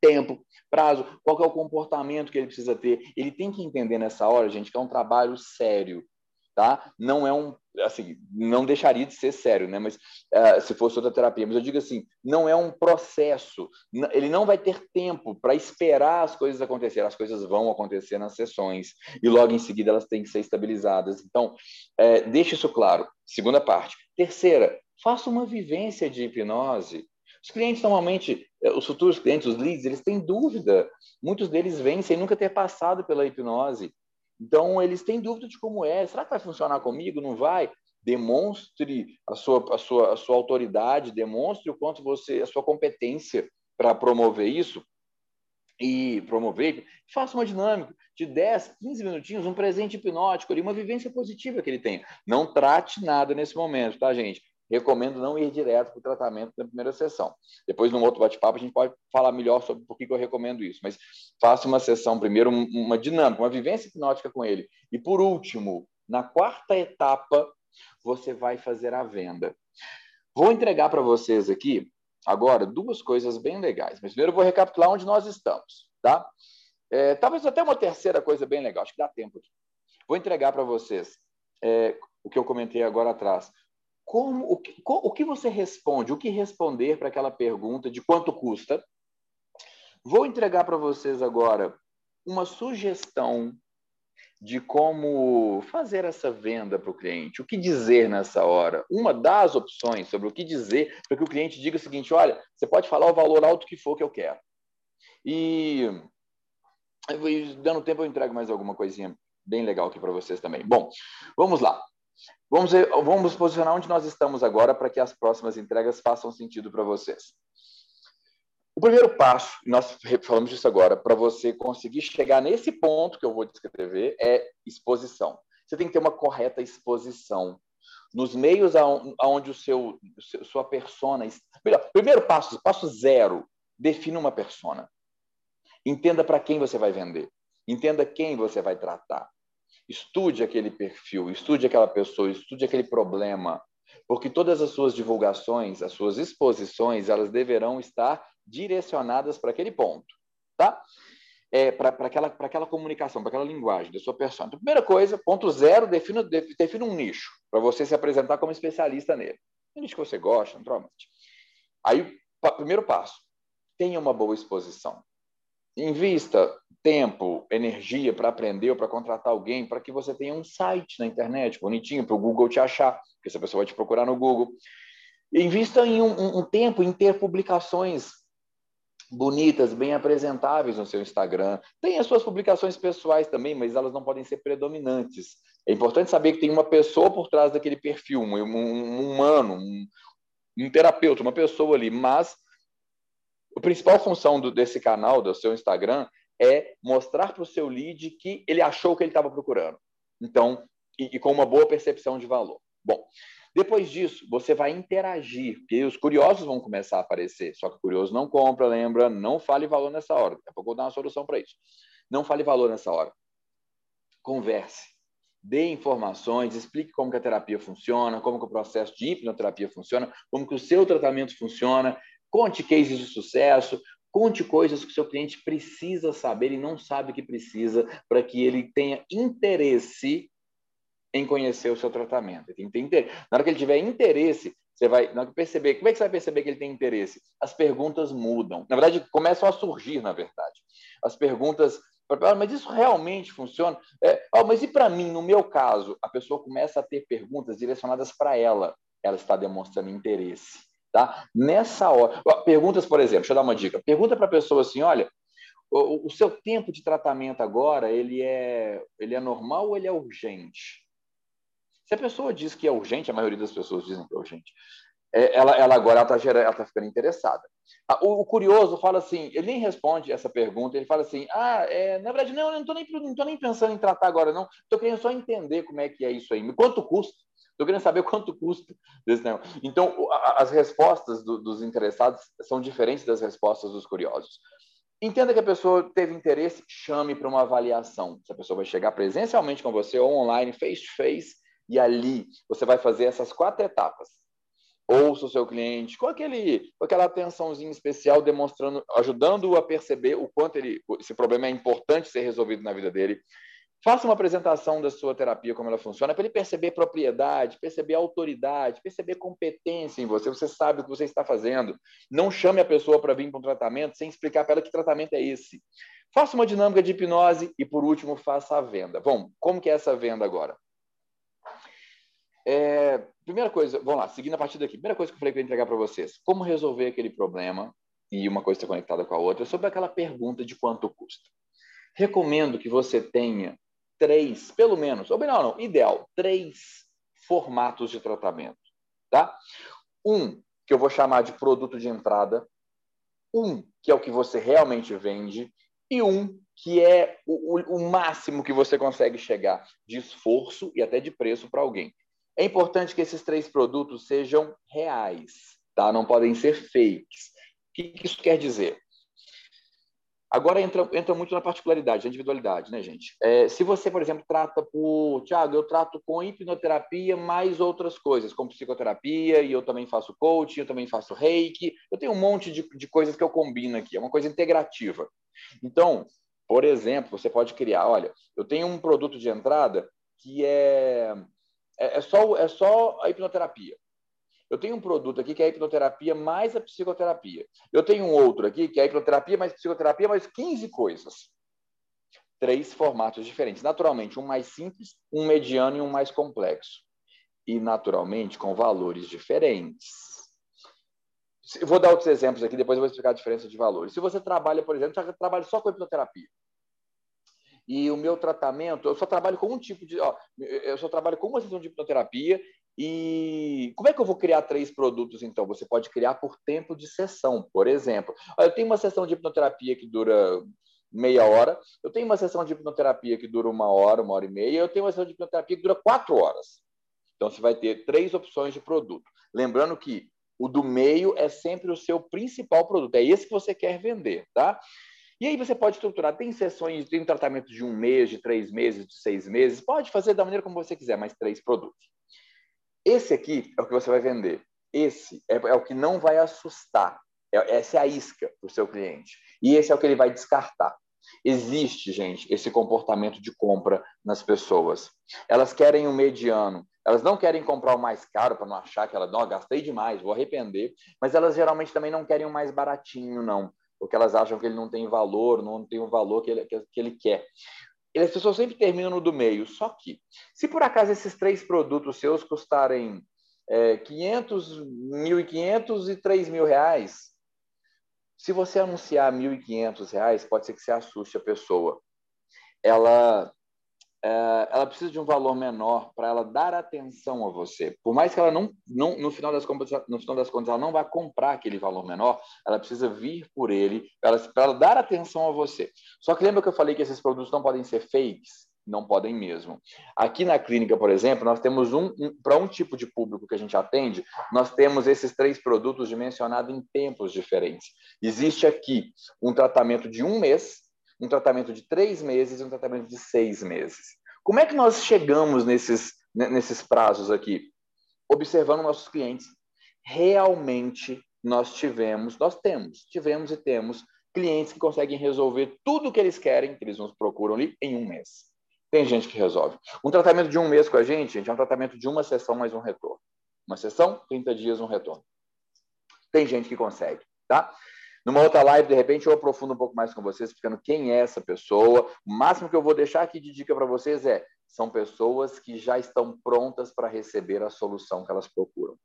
tempo, prazo, qual é o comportamento que ele precisa ter. Ele tem que entender nessa hora, gente, que é um trabalho sério, tá? Não é um, assim, não deixaria de ser sério, né? Mas uh, se fosse outra terapia, mas eu digo assim, não é um processo. Ele não vai ter tempo para esperar as coisas acontecerem. As coisas vão acontecer nas sessões e logo em seguida elas têm que ser estabilizadas. Então, é, deixe isso claro. Segunda parte. Terceira, faça uma vivência de hipnose os clientes normalmente, eh, os futuros clientes, os leads, eles têm dúvida. Muitos deles vêm sem nunca ter passado pela hipnose. Então, eles têm dúvida de como é. Será que vai funcionar comigo? Não vai? Demonstre a sua, a sua, a sua autoridade, demonstre o quanto você, a sua competência para promover isso e promover, faça uma dinâmica de 10, 15 minutinhos, um presente hipnótico ali, uma vivência positiva que ele tem. Não trate nada nesse momento, tá, gente? Recomendo não ir direto para o tratamento na primeira sessão. Depois, num outro bate-papo, a gente pode falar melhor sobre por que, eu recomendo isso. Mas faça uma sessão primeiro, uma dinâmica, uma vivência hipnótica com ele. E, por último, na quarta etapa, você vai fazer a venda. Vou entregar para vocês aqui, agora, duas coisas bem legais. Mas primeiro eu vou recapitular onde nós estamos, tá? É, talvez até uma terceira coisa bem legal, acho que dá tempo aqui. Vou entregar para vocês é, o que eu comentei agora atrás como, o, que, o que você responde, o que responder para aquela pergunta de quanto custa. Vou entregar para vocês agora uma sugestão de como fazer essa venda para o cliente, o que dizer nessa hora. Uma das opções sobre o que dizer para que o cliente diga o seguinte: olha, você pode falar o valor alto que for que eu quero. E dando tempo eu entrego mais alguma coisinha bem legal aqui para vocês também. Bom, vamos lá. Vamos, vamos posicionar onde nós estamos agora para que as próximas entregas façam sentido para vocês. O primeiro passo, nós falamos disso agora, para você conseguir chegar nesse ponto que eu vou descrever, é exposição. Você tem que ter uma correta exposição nos meios aonde o seu sua persona melhor, primeiro passo passo zero defina uma persona entenda para quem você vai vender entenda quem você vai tratar Estude aquele perfil, estude aquela pessoa, estude aquele problema, porque todas as suas divulgações, as suas exposições, elas deverão estar direcionadas para aquele ponto, tá? É, para aquela, aquela comunicação, para aquela linguagem da sua pessoa. Então, primeira coisa, ponto zero, defina, defina um nicho para você se apresentar como especialista nele. Um nicho que você gosta, naturalmente. Aí, primeiro passo, tenha uma boa exposição. Invista tempo, energia para aprender ou para contratar alguém para que você tenha um site na internet bonitinho para o Google te achar, porque essa pessoa vai te procurar no Google. Invista em um, um tempo em ter publicações bonitas, bem apresentáveis no seu Instagram. Tem as suas publicações pessoais também, mas elas não podem ser predominantes. É importante saber que tem uma pessoa por trás daquele perfil, um, um humano, um, um, terapeuta, uma pessoa ali. Mas a principal função do, desse canal, do seu Instagram, é mostrar para o seu lead que ele achou o que ele estava procurando. Então, e, e com uma boa percepção de valor. Bom, depois disso, você vai interagir, porque os curiosos vão começar a aparecer. Só que o curioso não compra, lembra? Não fale valor nessa hora. Daqui a pouco eu vou dar uma solução para isso. Não fale valor nessa hora. Converse. Dê informações, explique como que a terapia funciona, como que o processo de hipnoterapia funciona, como que o seu tratamento funciona. Conte cases de sucesso, Conte coisas que o seu cliente precisa saber e não sabe que precisa para que ele tenha interesse em conhecer o seu tratamento. Ele tem ter, na hora que ele tiver interesse, você vai na hora que perceber. Como é que você vai perceber que ele tem interesse? As perguntas mudam. Na verdade, começam a surgir, na verdade. As perguntas. Ah, mas isso realmente funciona? É, oh, mas e para mim, no meu caso, a pessoa começa a ter perguntas direcionadas para ela. Ela está demonstrando interesse. Tá? Nessa hora. Perguntas, por exemplo, deixa eu dar uma dica. Pergunta para a pessoa assim: olha, o, o, seu tempo de tratamento agora ele é, ele é normal ou ele é urgente? Se a pessoa diz que é urgente, a maioria das pessoas dizem que é urgente, é, ela, ela agora está tá ficando interessada. O, o, curioso fala assim, ele nem responde essa pergunta, ele fala assim, ah, é, na verdade, não, eu não estou nem, nem pensando em tratar agora, não, estou querendo só entender como é que é isso aí, quanto custa? Estou querendo saber quanto custa desse negócio. Então, as respostas do, dos interessados são diferentes das respostas dos curiosos. Entenda que a pessoa teve interesse, chame para uma avaliação. Se a pessoa vai chegar presencialmente com você ou online, face to face, e ali você vai fazer essas quatro etapas. Ouça o seu cliente com, aquele, com aquela atençãozinha especial, demonstrando, ajudando-o a perceber o quanto ele, esse problema é importante ser resolvido na vida dele. Faça uma apresentação da sua terapia, como ela funciona, para ele perceber propriedade, perceber autoridade, perceber competência em você. Você sabe o que você está fazendo. Não chame a pessoa para vir para um tratamento sem explicar para ela que tratamento é esse. Faça uma dinâmica de hipnose e, por último, faça a venda. Bom, como que é essa venda agora? É, primeira coisa, vamos lá, seguindo a partir daqui. Primeira coisa que eu falei que eu ia entregar para vocês: como resolver aquele problema, e uma coisa está conectada com a outra, sobre aquela pergunta de quanto custa. Recomendo que você tenha três, pelo menos, ou não, não, ideal, três formatos de tratamento. Tá? Um, que eu vou chamar de produto de entrada, um, que é o que você realmente vende, e um, que é o, o máximo que você consegue chegar de esforço e até de preço para alguém. É importante que esses três produtos sejam reais, tá? Não podem ser fakes. O que isso quer dizer? Agora entra, entra muito na particularidade, na individualidade, né, gente? É, se você, por exemplo, trata por. Tiago, eu trato com hipnoterapia mais outras coisas, como psicoterapia, e eu também faço coaching, eu também faço reiki, eu tenho um monte de, de coisas que eu combino aqui, é uma coisa integrativa. Então, por exemplo, você pode criar: olha, eu tenho um produto de entrada que é é, é, só, é só a hipnoterapia. Eu tenho um produto aqui que é a hipnoterapia mais a psicoterapia. Eu tenho um outro aqui que é a hipnoterapia mais psicoterapia mais 15 coisas. Três formatos diferentes. Naturalmente, um mais simples, um mediano e um mais complexo. E, naturalmente, com valores diferentes. Eu vou dar outros exemplos aqui, depois eu vou explicar a diferença de valores. Se você trabalha, por exemplo, já trabalha só com hipnoterapia. E o meu tratamento, eu só trabalho com um tipo de. Ó, eu só trabalho com uma sessão de hipnoterapia. E como é que eu vou criar três produtos, então? Você pode criar por tempo de sessão, por exemplo. Eu tenho uma sessão de hipnoterapia que dura meia hora, eu tenho uma sessão de hipnoterapia que dura uma hora, uma hora e meia, eu tenho uma sessão de hipnoterapia que dura quatro horas. Então, você vai ter três opções de produto. Lembrando que o do meio é sempre o seu principal produto, é esse que você quer vender, tá? E aí você pode estruturar, tem sessões, tem tratamento de um mês, de três meses, de seis meses, pode fazer da maneira como você quiser, mas três produtos. Esse aqui é o que você vai vender. Esse é, é o que não vai assustar. É, essa é a isca para o seu cliente. E esse é o que ele vai descartar. Existe, gente, esse comportamento de compra nas pessoas. Elas querem o um mediano, elas não querem comprar o mais caro para não achar que ela, não, gastei demais, vou arrepender, mas elas geralmente também não querem o mais baratinho, não porque elas acham que ele não tem valor, não tem o valor que ele, que, que ele quer. As pessoas sempre terminam no do meio. Só que, se por acaso esses três produtos seus custarem é, 500, 1.500 e 3 mil reais, Se você anunciar R$ 1.500, pode ser que você assuste a pessoa. Ela ela precisa de um valor menor para ela dar atenção a você. Por mais que ela não, não no, final das contas, no final das contas, ela não vá comprar aquele valor menor, ela precisa vir por ele para ela, ela, dar atenção a você. Só que lembra que eu falei que esses produtos não podem ser fakes? Não podem mesmo. Aqui na clínica, por exemplo, nós temos um, um para um tipo de público que a gente atende, nós temos esses três produtos dimensionados em tempos diferentes. Existe aqui um tratamento de um mês, um tratamento de três meses e um tratamento de seis meses. Como é que nós chegamos nesses, nesses prazos aqui? Observando nossos clientes. Realmente nós tivemos, nós temos, tivemos e temos clientes que conseguem resolver tudo o que eles querem, que eles nos procuram ali, em um mês. Tem gente que resolve. Um tratamento de um mês com a gente, gente, é um tratamento de uma sessão mais um retorno. Uma sessão, 30 dias, um retorno. Tem gente que consegue, tá? Numa outra live, de repente, eu aprofundo um pouco mais com vocês, explicando quem é essa pessoa. O máximo que eu vou deixar aqui de dica para vocês é: são pessoas que já estão prontas para receber a solução que elas procuram.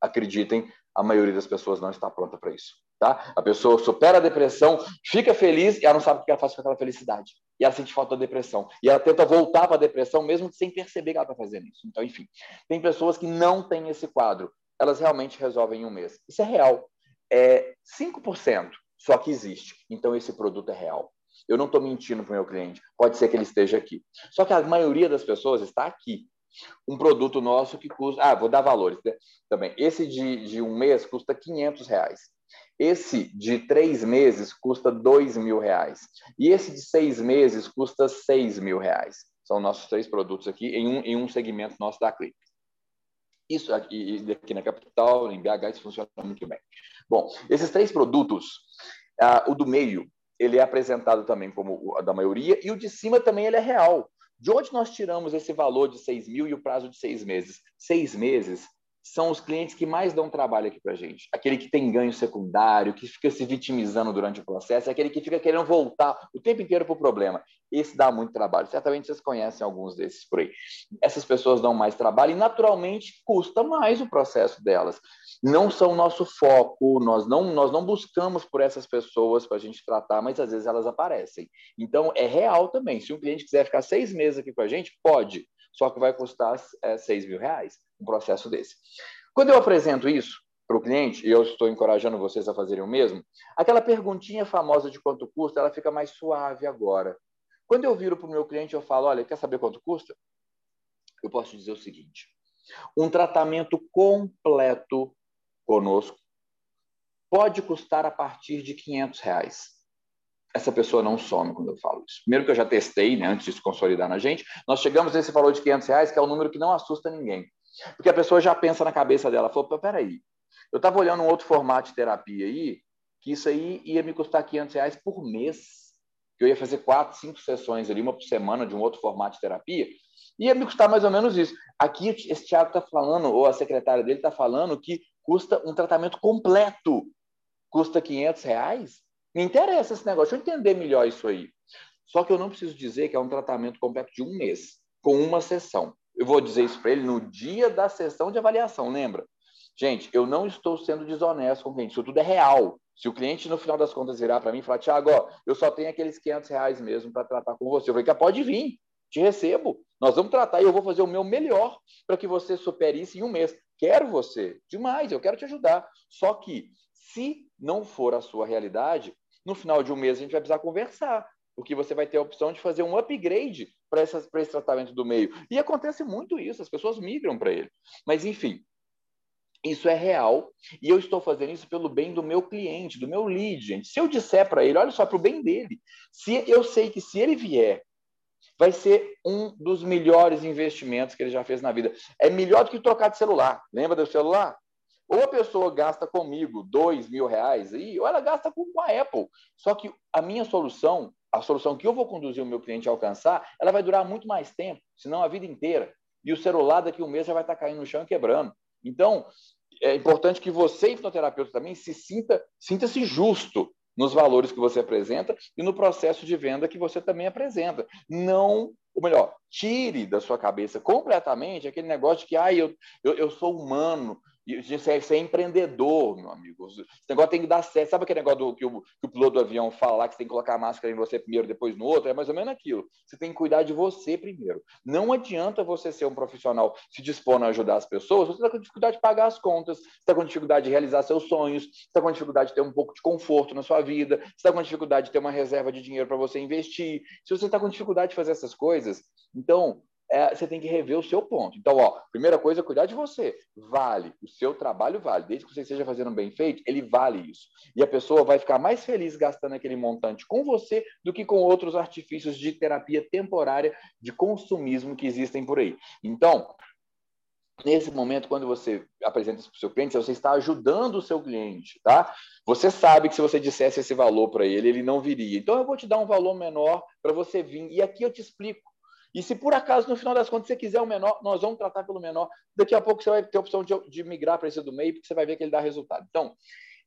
Acreditem, a maioria das pessoas não está pronta para isso. Tá? A pessoa supera a depressão, fica feliz e ela não sabe o que ela faz com aquela felicidade. E ela sente falta da depressão. E ela tenta voltar para a depressão, mesmo sem perceber que ela está fazendo isso. Então, enfim, tem pessoas que não têm esse quadro. Elas realmente resolvem em um mês. Isso é real é 5%, só que existe. Então, esse produto é real. Eu não estou mentindo para o meu cliente. Pode ser que ele esteja aqui. Só que a maioria das pessoas está aqui. Um produto nosso que custa. Ah, vou dar valores né? também. Esse de, de um mês custa 500 reais. Esse de três meses custa dois mil reais. E esse de seis meses custa seis mil reais. São nossos três produtos aqui em um, em um segmento nosso da clínica. Isso aqui, aqui na capital, em BH, isso funciona muito bem. Bom, esses três produtos, uh, o do meio, ele é apresentado também como o da maioria, e o de cima também ele é real. De onde nós tiramos esse valor de 6 mil e o prazo de seis meses? Seis meses são os clientes que mais dão trabalho aqui para gente. Aquele que tem ganho secundário, que fica se vitimizando durante o processo, é aquele que fica querendo voltar o tempo inteiro para o problema. Esse dá muito trabalho. Certamente vocês conhecem alguns desses por aí. Essas pessoas dão mais trabalho e, naturalmente, custa mais o processo delas. Não são nosso foco, nós não, nós não buscamos por essas pessoas para a gente tratar, mas às vezes elas aparecem. Então, é real também. Se um cliente quiser ficar seis meses aqui com a gente, pode só que vai custar é, 6 mil reais um processo desse. Quando eu apresento isso para o cliente, e eu estou encorajando vocês a fazerem o mesmo, aquela perguntinha famosa de quanto custa, ela fica mais suave agora. Quando eu viro para o meu cliente, eu falo, olha, quer saber quanto custa? Eu posso dizer o seguinte, um tratamento completo conosco pode custar a partir de 500 reais essa pessoa não some quando eu falo isso. Primeiro que eu já testei, né, antes de se consolidar na gente, nós chegamos nesse valor de 500 reais, que é um número que não assusta ninguém. Porque a pessoa já pensa na cabeça dela, falou, peraí, eu estava olhando um outro formato de terapia aí, que isso aí ia me custar 500 reais por mês, que eu ia fazer quatro, cinco sessões ali, uma por semana de um outro formato de terapia, ia me custar mais ou menos isso. Aqui esse Thiago está falando, ou a secretária dele está falando que custa um tratamento completo, custa 500 reais? Me interessa esse negócio, deixa eu entender melhor isso aí. Só que eu não preciso dizer que é um tratamento completo de um mês, com uma sessão. Eu vou dizer isso para ele no dia da sessão de avaliação, lembra? Gente, eu não estou sendo desonesto com o cliente, isso tudo é real. Se o cliente, no final das contas, virar para mim e falar, Tiago, eu só tenho aqueles 500 reais mesmo para tratar com você, eu falei, que pode vir, te recebo. Nós vamos tratar e eu vou fazer o meu melhor para que você supere isso em um mês. Quero você, demais, eu quero te ajudar. Só que, se não for a sua realidade, no final de um mês a gente vai precisar conversar, porque você vai ter a opção de fazer um upgrade para esse tratamento do meio. E acontece muito isso, as pessoas migram para ele. Mas, enfim, isso é real e eu estou fazendo isso pelo bem do meu cliente, do meu lead, gente. Se eu disser para ele, olha só, para o bem dele, se eu sei que se ele vier, vai ser um dos melhores investimentos que ele já fez na vida. É melhor do que trocar de celular. Lembra do celular? Ou a pessoa gasta comigo dois mil reais aí, ou ela gasta com, a Apple. Só que a minha solução, a solução que eu vou conduzir o meu cliente a alcançar, ela vai durar muito mais tempo, senão a vida inteira. E o celular daqui a um mês já vai estar caindo no chão e quebrando. Então, é importante que você, hipnoterapeuta, também se sinta, sinta-se justo nos valores que você apresenta e no processo de venda que você também apresenta. Não, ou melhor, tire da sua cabeça completamente aquele negócio de que ah, eu, eu, eu sou humano, é, você é empreendedor, meu amigo. Esse negócio tem que dar certo. Sabe aquele negócio do, que, o, que o piloto do avião fala lá, que você tem que colocar a máscara em você primeiro, depois no outro? É mais ou menos aquilo. Você tem que cuidar de você primeiro. Não adianta você ser um profissional se dispor a ajudar as pessoas, você está com dificuldade de pagar as contas, você está com dificuldade de realizar seus sonhos, você está com dificuldade de ter um pouco de conforto na sua vida, você está com dificuldade de ter uma reserva de dinheiro para você investir. Se você está com dificuldade de fazer essas coisas, então é, você tem que rever o seu ponto. Então, ó, primeira coisa, cuidar de você. Vale, o seu trabalho vale. Desde que você esteja fazendo bem feito, ele vale isso. E a pessoa vai ficar mais feliz gastando aquele montante com você do que com outros artifícios de terapia temporária de consumismo que existem por aí. Então, nesse momento, quando você apresenta isso para o seu cliente, você está ajudando o seu cliente, tá? Você sabe que se você dissesse esse valor para ele, ele não viria. Então, eu vou te dar um valor menor para você vir. E aqui eu te explico e se por acaso, no final das contas, você quiser o menor, nós vamos tratar pelo menor. Daqui a pouco você vai ter a opção de, de migrar para esse do meio, porque você vai ver que ele dá resultado. Então,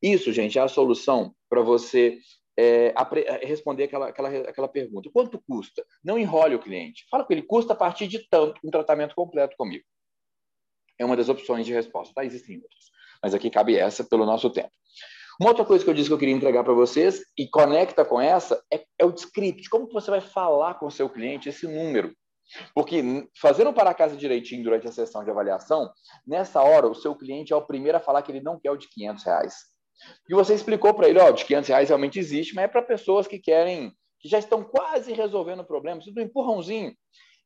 isso, gente, é a solução para você é, é, responder aquela, aquela, aquela pergunta. Quanto custa? Não enrole o cliente. Fala com ele, custa a partir de tanto um tratamento completo comigo. É uma das opções de resposta. Tá? Existem outras. Mas aqui cabe essa pelo nosso tempo. Uma outra coisa que eu disse que eu queria entregar para vocês e conecta com essa é, é, o script. Como que você vai falar com o seu cliente esse número? Porque fazendo para casa direitinho durante a sessão de avaliação, nessa hora o seu cliente é o primeiro a falar que ele não quer o de 500 reais. E você explicou para ele, ó, de 500 reais realmente existe, mas é para pessoas que querem, que já estão quase resolvendo o problema, precisa do empurrãozinho.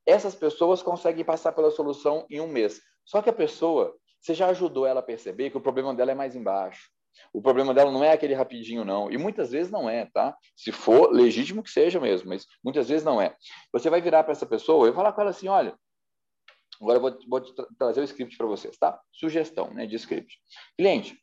Essas pessoas conseguem passar pela solução em um mês. Só que a pessoa, você já ajudou ela a perceber que o problema dela é mais embaixo. O problema dela não é aquele rapidinho, não. E muitas vezes não é, tá? Se for, legítimo que seja mesmo, mas muitas vezes não é. Você vai virar para essa pessoa e falar com ela assim: olha, agora eu vou, vou tra trazer o script para vocês, tá? Sugestão né, de script. Cliente,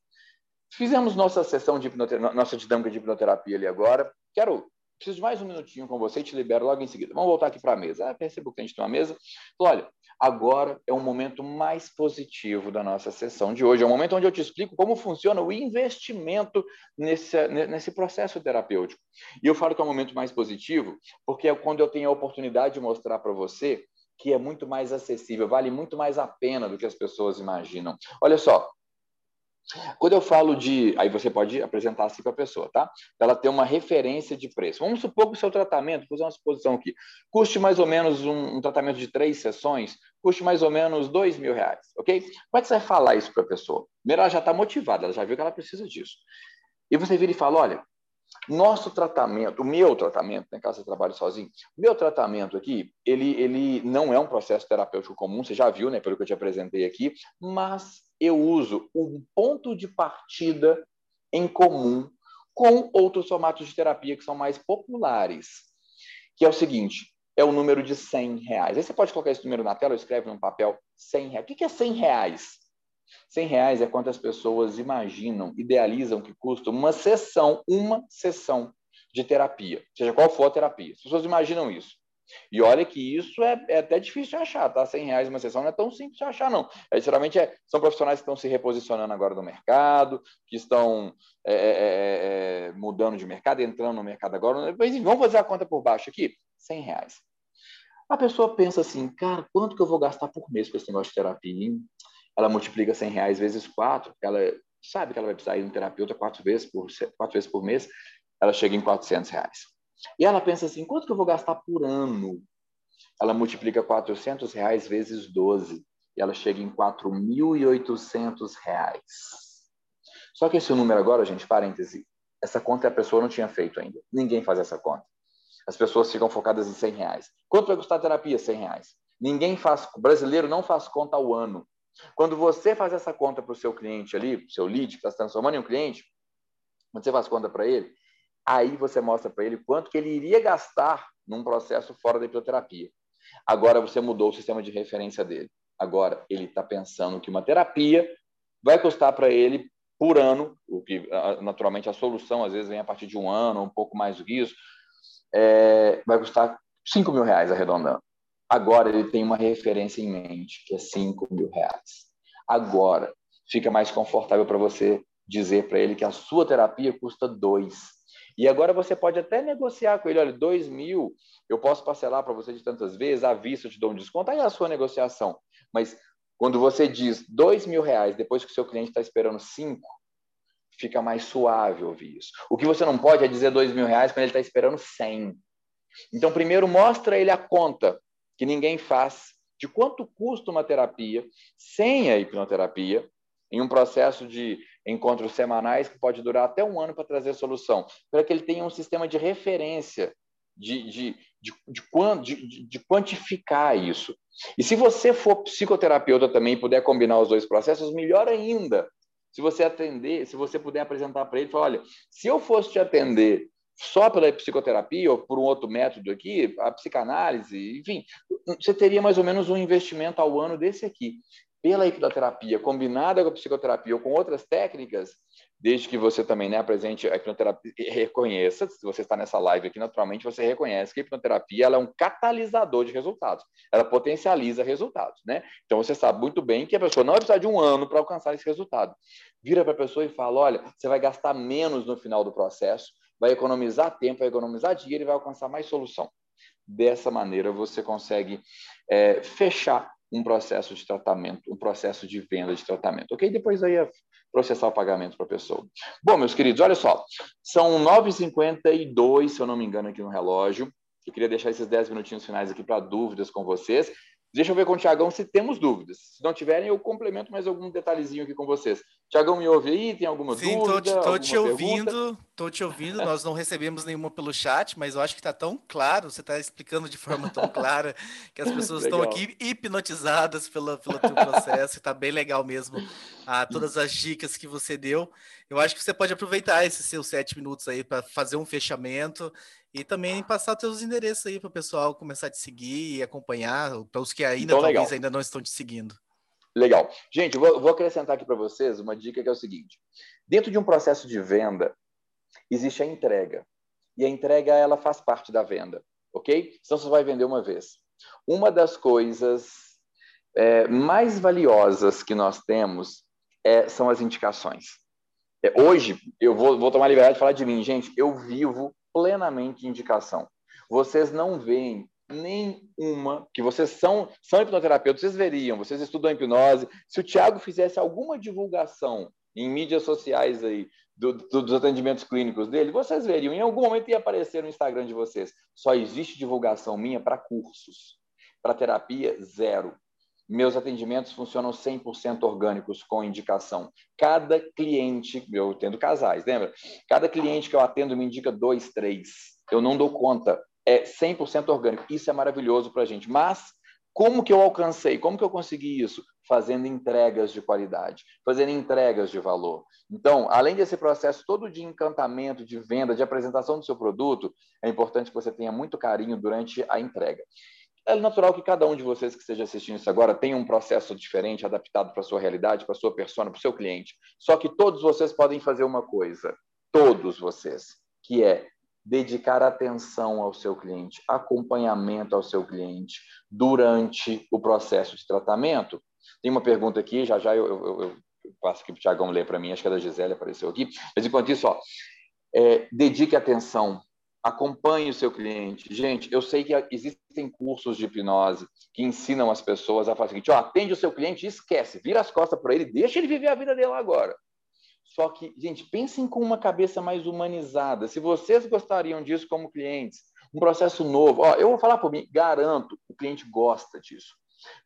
fizemos nossa sessão de nossa dinâmica de hipnoterapia ali agora. Quero preciso de mais um minutinho com você e te libero logo em seguida. Vamos voltar aqui para a mesa. Ah, percebo que a gente tem uma mesa. Olha, agora é o momento mais positivo da nossa sessão de hoje. É o momento onde eu te explico como funciona o investimento nesse, nesse processo terapêutico. E eu falo que é o momento mais positivo porque é quando eu tenho a oportunidade de mostrar para você que é muito mais acessível, vale muito mais a pena do que as pessoas imaginam. Olha só, quando eu falo de. Aí você pode apresentar assim para a pessoa, tá? Ela ter uma referência de preço. Vamos supor que o seu tratamento, vou fazer uma suposição aqui, custe mais ou menos um, um, tratamento de três sessões, custe mais ou menos dois mil reais, ok? Como é que você vai falar isso para a pessoa? Primeiro, ela já está motivada, ela já viu que ela precisa disso. E você vira e fala: olha, nosso tratamento, o meu tratamento, né, caso você trabalhe sozinho, meu tratamento aqui, ele, ele não é um processo terapêutico comum, você já viu, né, pelo que eu te apresentei aqui, mas eu uso um ponto de partida em comum com outros formatos de terapia que são mais populares, que é o seguinte, é o número de 100 reais. Aí você pode colocar esse número na tela, escreve num papel 100 reais. O que é 100 reais? 100 reais é quantas pessoas imaginam, idealizam que custa uma sessão, uma sessão de terapia, seja qual for a terapia. As pessoas imaginam isso. E olha que isso é, é, até difícil de achar, tá? 100 reais uma sessão não é tão simples de achar, não. É, geralmente é, são profissionais que estão se reposicionando agora no mercado, que estão é, é, é, é mudando de mercado, entrando no mercado agora. Mas, vamos fazer a conta por baixo aqui? 100 reais. A pessoa pensa assim, cara, quanto que eu vou gastar por mês com esse negócio de terapia? Hein? Ela multiplica 100 reais vezes quatro, ela sabe que ela vai precisar ir no terapeuta quatro vezes por, quatro vezes por mês, ela chega em 400 reais. E ela pensa assim, quanto que eu vou gastar por ano? Ela multiplica 400 reais vezes 12 e ela chega em 4.800 reais. Só que esse número agora, gente, parêntese, essa conta a pessoa não tinha feito ainda. Ninguém faz essa conta. As pessoas ficam focadas em 100 reais. Quanto vai custar a terapia? 100 reais. Ninguém faz, o brasileiro não faz conta ao ano. Quando você faz essa conta para o seu cliente ali, seu lead, que está se transformando em um cliente, quando você faz conta para ele, aí você mostra para ele quanto que ele iria gastar num processo fora da hipnoterapia. Agora você mudou o sistema de referência dele. Agora ele está pensando que uma terapia vai custar para ele por ano, o que naturalmente a solução às vezes vem a partir de um ano, um pouco mais do que isso, é, vai custar 5 mil reais arredondando. Agora ele tem uma referência em mente, que é 5 mil reais. Agora fica mais confortável para você dizer para ele que a sua terapia custa 2 e agora você pode até negociar com ele, olha, dois mil, eu posso parcelar para você de tantas vezes, à vista eu te dou um desconto, aí é a sua negociação. Mas Quando você diz dois mil reais depois que o seu cliente está esperando cinco, fica mais suave ouvir isso. O que você não pode é dizer dois mil reais quando ele está esperando cem. Então, primeiro, mostra ele a conta que ninguém faz de quanto custa uma terapia sem a hipnoterapia, em um processo de encontros semanais que pode durar até um ano para trazer solução, para que ele tenha um sistema de referência de, de, de, de, de, quantificar isso. E se você for psicoterapeuta também e puder combinar os dois processos, melhor ainda. Se você atender, se você puder apresentar para ele, falar, olha, se eu fosse te atender só pela psicoterapia ou por um outro método aqui, a psicanálise, enfim, você teria mais ou menos um investimento ao ano desse aqui. Pela hipnoterapia combinada com a psicoterapia ou com outras técnicas, desde que você também né, apresente a hipnoterapia, reconheça, se você está nessa live aqui, naturalmente você reconhece que a hipnoterapia ela é um catalisador de resultados, ela potencializa resultados, né? Então você sabe muito bem que a pessoa não vai precisar de um ano para alcançar esse resultado. Vira para a pessoa e fala: olha, você vai gastar menos no final do processo, vai economizar tempo, vai economizar dinheiro e vai alcançar mais solução. Dessa maneira você consegue é, fechar um processo de tratamento, um processo de venda de tratamento, ok? Depois aí é processar o pagamento para a pessoa. Bom, meus queridos, olha só, são 9h52, se eu não me engano, aqui no relógio. Eu queria deixar esses 10 minutinhos finais aqui para dúvidas com vocês. Deixa eu ver com o Tiagão se temos dúvidas. Se não tiverem, eu complemento mais algum detalhezinho aqui com vocês. Tiagão, me ouve aí? Tem alguma Sim, dúvida? Sim, estou te ouvindo, estou te ouvindo. Nós não recebemos nenhuma pelo chat, mas eu acho que está tão claro, você está explicando de forma tão clara que as pessoas estão aqui hipnotizadas pelo, pelo teu processo. Está bem legal mesmo. Ah, todas as dicas que você deu. Eu acho que você pode aproveitar esses seus sete minutos aí para fazer um fechamento e também passar teus endereços aí para o pessoal começar a te seguir e acompanhar, para os que ainda então, talvez legal. ainda não estão te seguindo. Legal. Gente, vou, vou acrescentar aqui para vocês uma dica que é o seguinte: dentro de um processo de venda, existe a entrega. E a entrega ela faz parte da venda, ok? Então você vai vender uma vez. Uma das coisas é, mais valiosas que nós temos é, são as indicações. É, hoje, eu vou, vou tomar liberdade de falar de mim, gente. Eu vivo plenamente indicação. Vocês não veem nenhuma, que vocês são, são hipnoterapeutas, vocês veriam, vocês estudam hipnose. Se o Tiago fizesse alguma divulgação em mídias sociais aí do, do, dos atendimentos clínicos dele, vocês veriam, em algum momento ia aparecer no Instagram de vocês. Só existe divulgação minha para cursos. Para terapia, zero. Meus atendimentos funcionam 100% orgânicos com indicação. Cada cliente, eu tendo casais, lembra? Cada cliente que eu atendo me indica dois, três. Eu não dou conta. É 100% orgânico. Isso é maravilhoso para a gente. Mas como que eu alcancei? Como que eu consegui isso? Fazendo entregas de qualidade, fazendo entregas de valor. Então, além desse processo todo de encantamento, de venda, de apresentação do seu produto, é importante que você tenha muito carinho durante a entrega. É natural que cada um de vocês que esteja assistindo isso agora tenha um processo diferente, adaptado para a sua realidade, para a sua persona, para o seu cliente. Só que todos vocês podem fazer uma coisa, todos vocês, que é dedicar atenção ao seu cliente, acompanhamento ao seu cliente durante o processo de tratamento. Tem uma pergunta aqui, já já eu, eu, eu passo aqui para o Tiagão ler para mim, acho que é da Gisele, apareceu aqui. Mas enquanto isso, ó, é, dedique atenção acompanhe o seu cliente. Gente, eu sei que existem cursos de hipnose que ensinam as pessoas a fazer o seguinte: ó, atende o seu cliente e esquece, vira as costas para ele, deixa ele viver a vida dele agora. Só que, gente, pensem com uma cabeça mais humanizada. Se vocês gostariam disso como clientes, um processo novo, ó, eu vou falar por mim, garanto, o cliente gosta disso.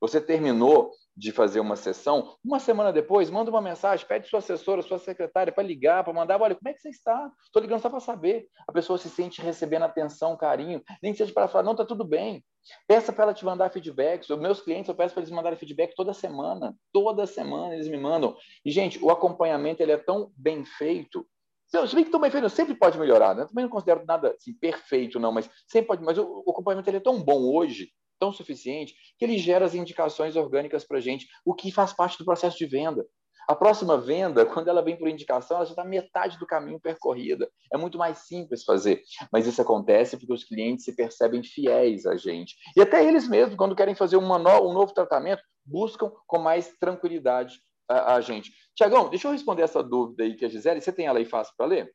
Você terminou de fazer uma sessão, uma semana depois, manda uma mensagem, pede sua assessora, sua secretária para ligar, para mandar, olha, como é que você está? Estou ligando só para saber. A pessoa se sente recebendo atenção, carinho, nem que seja para falar, não, está tudo bem. Peça para ela te mandar feedback. Os meus clientes, eu peço para eles mandarem feedback toda semana. Toda semana eles me mandam. E, gente, o acompanhamento ele é tão bem feito. Se bem que tão bem feito, sempre pode melhorar, né? Também não considero nada assim, perfeito, não, mas sempre pode. Mas o, o acompanhamento ele é tão bom hoje tão suficiente que ele gera as indicações orgânicas para a gente, o que faz parte do processo de venda. A próxima venda, *laughs* quando ela vem por indicação, ela já está metade do caminho percorrida. É muito mais simples fazer. Mas isso acontece porque os clientes se percebem fiéis a gente. E até eles mesmos, quando querem fazer no, um novo tratamento, buscam com mais tranquilidade a, a gente. Tiagão, deixa eu responder essa dúvida aí que a Gisele, você tem ela aí fácil para ler?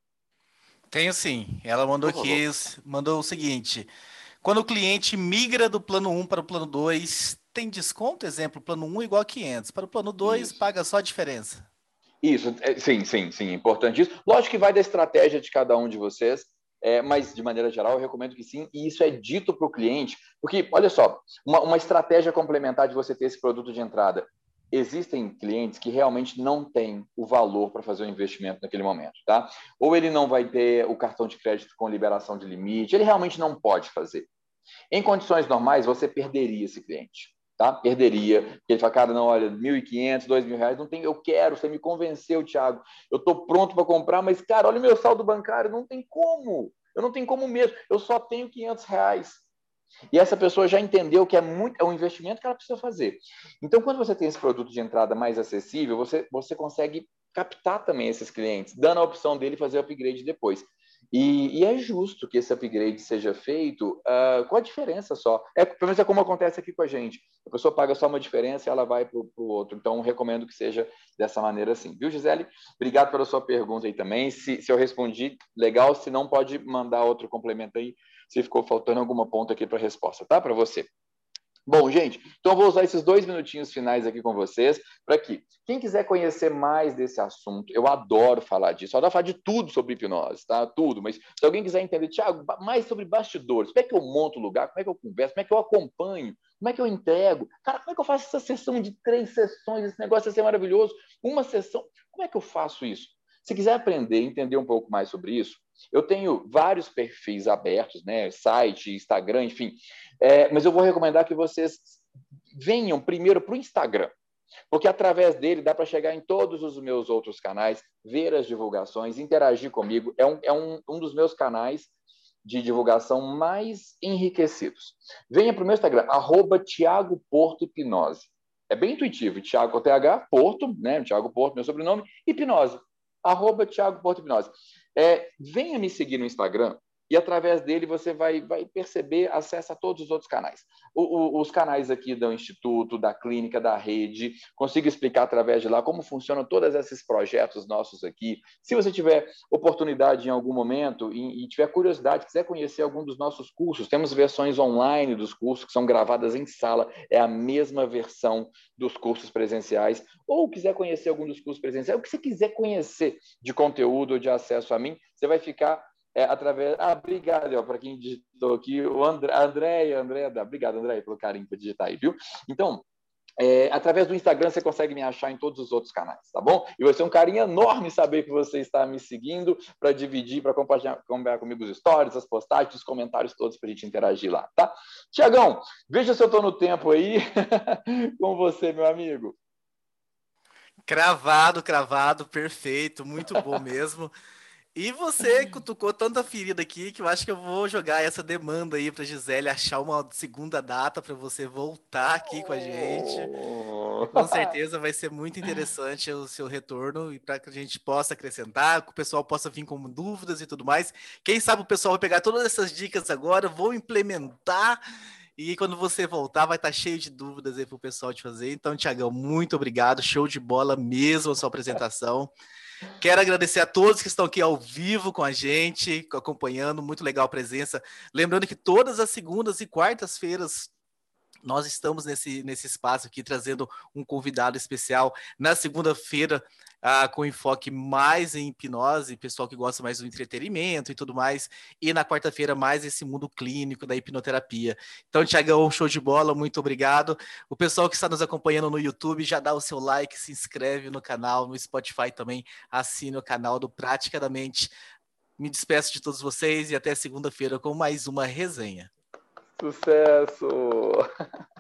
Tenho sim. Ela mandou aqui, mandou o seguinte: quando o cliente migra do plano 1 para o plano 2, tem desconto? Exemplo, plano 1 igual a 500. Para o plano 2, Isso. paga só a diferença. Isso, é, sim, sim, sim, importante isso. Lógico que vai da estratégia de cada um de vocês, é, mas de maneira geral eu recomendo que sim, e isso é dito para o cliente, porque, olha só, uma, uma estratégia complementar de você ter esse produto de entrada existem clientes que realmente não têm o valor para fazer o investimento naquele momento, tá? Ou ele não vai ter o cartão de crédito com liberação de limite, ele realmente não pode fazer. Em condições normais, você perderia esse cliente, tá? Perderia. Ele fala, cara, não, olha, 1.500, 2.000 reais, não tem, eu quero, você me convenceu, Thiago, eu estou pronto para comprar, mas, cara, olha o meu saldo bancário, não tem como, eu não tenho como mesmo, eu só tenho 500 reais. E essa pessoa já entendeu que é muito é um investimento que ela precisa fazer. Então, quando você tem esse produto de entrada mais acessível, você, você consegue captar também esses clientes, dando a opção dele fazer upgrade depois. E, e, é justo que esse upgrade seja feito uh, com a diferença só. É, pelo menos é como acontece aqui com a gente. A pessoa paga só uma diferença e ela vai para o outro. Então, recomendo que seja dessa maneira assim. Viu, Gisele? Obrigado pela sua pergunta aí também. Se, se eu respondi, legal. Se não, pode mandar outro complemento aí se ficou faltando alguma ponta aqui para resposta, tá? Para você. Bom, gente, então eu vou usar esses dois minutinhos finais aqui com vocês para que quem quiser conhecer mais desse assunto, eu adoro falar disso, eu adoro falar de tudo sobre hipnose, tá? Tudo, mas se alguém quiser entender, Thiago, mais sobre bastidores, como é que eu monto o lugar, como é que eu converso, como é que eu acompanho, como é que eu entrego, cara, como é que eu faço essa sessão de três sessões, esse negócio vai ser maravilhoso, uma sessão, como é que eu faço isso? Se quiser aprender, entender um pouco mais sobre isso, eu tenho vários perfis abertos, né? Site, Instagram, enfim. É, mas eu vou recomendar que vocês venham primeiro para o Instagram, porque através dele dá para chegar em todos os meus outros canais, ver as divulgações, interagir comigo. É um, é um, um dos meus canais de divulgação mais enriquecidos. Venha para o meu Instagram, arroba Tiago Porto Hipnose. É bem intuitivo, Tiago TH, Porto, né? Tiago Porto, meu sobrenome, Hipnose. Arroba Tiago Porto Hipnose. É, venha me seguir no Instagram e através dele você vai, vai perceber acesso a todos os outros canais. O, o, os canais aqui do Instituto, da clínica, da rede, consigo explicar através de lá como funcionam todos esses projetos nossos aqui. Se você tiver oportunidade em algum momento e, e tiver curiosidade, quiser conhecer algum dos nossos cursos, temos versões online dos cursos que são gravadas em sala, é a mesma versão dos cursos presenciais, ou quiser conhecer algum dos cursos presenciais, o que você quiser conhecer de conteúdo ou de acesso a mim, você vai ficar é, através. Ah, obrigado para quem digitou aqui, o André, Andréia, Andréia, obrigado, André, pelo carinho por digitar aí, viu? Então, é, através do Instagram você consegue me achar em todos os outros canais, tá bom? E vai ser um carinho enorme saber que você está me seguindo para dividir, para compartilhar, compartilhar comigo os stories, as postagens, os comentários todos para a gente interagir lá, tá? Tiagão, veja se eu estou no tempo aí *laughs* com você, meu amigo. Cravado, cravado, perfeito, muito bom mesmo. *laughs* E você cutucou tanta ferida aqui que eu acho que eu vou jogar essa demanda aí para Gisele achar uma segunda data para você voltar aqui com a gente. Com certeza vai ser muito interessante o seu retorno e para que a gente possa acrescentar, que o pessoal possa vir com dúvidas e tudo mais. Quem sabe o pessoal vai pegar todas essas dicas agora, vou implementar e quando você voltar, vai estar tá cheio de dúvidas aí para o pessoal te fazer. Então, Tiagão, muito obrigado. Show de bola mesmo a sua apresentação. Quero agradecer a todos que estão aqui ao vivo com a gente, acompanhando, muito legal a presença. Lembrando que todas as segundas e quartas-feiras nós estamos nesse, nesse espaço aqui trazendo um convidado especial. Na segunda-feira, ah, com enfoque mais em hipnose, pessoal que gosta mais do entretenimento e tudo mais. E na quarta-feira, mais esse mundo clínico da hipnoterapia. Então, Tiagão, show de bola, muito obrigado. O pessoal que está nos acompanhando no YouTube, já dá o seu like, se inscreve no canal, no Spotify também, assine o canal do Praticamente. Me despeço de todos vocês e até segunda-feira com mais uma resenha. Sucesso! *laughs*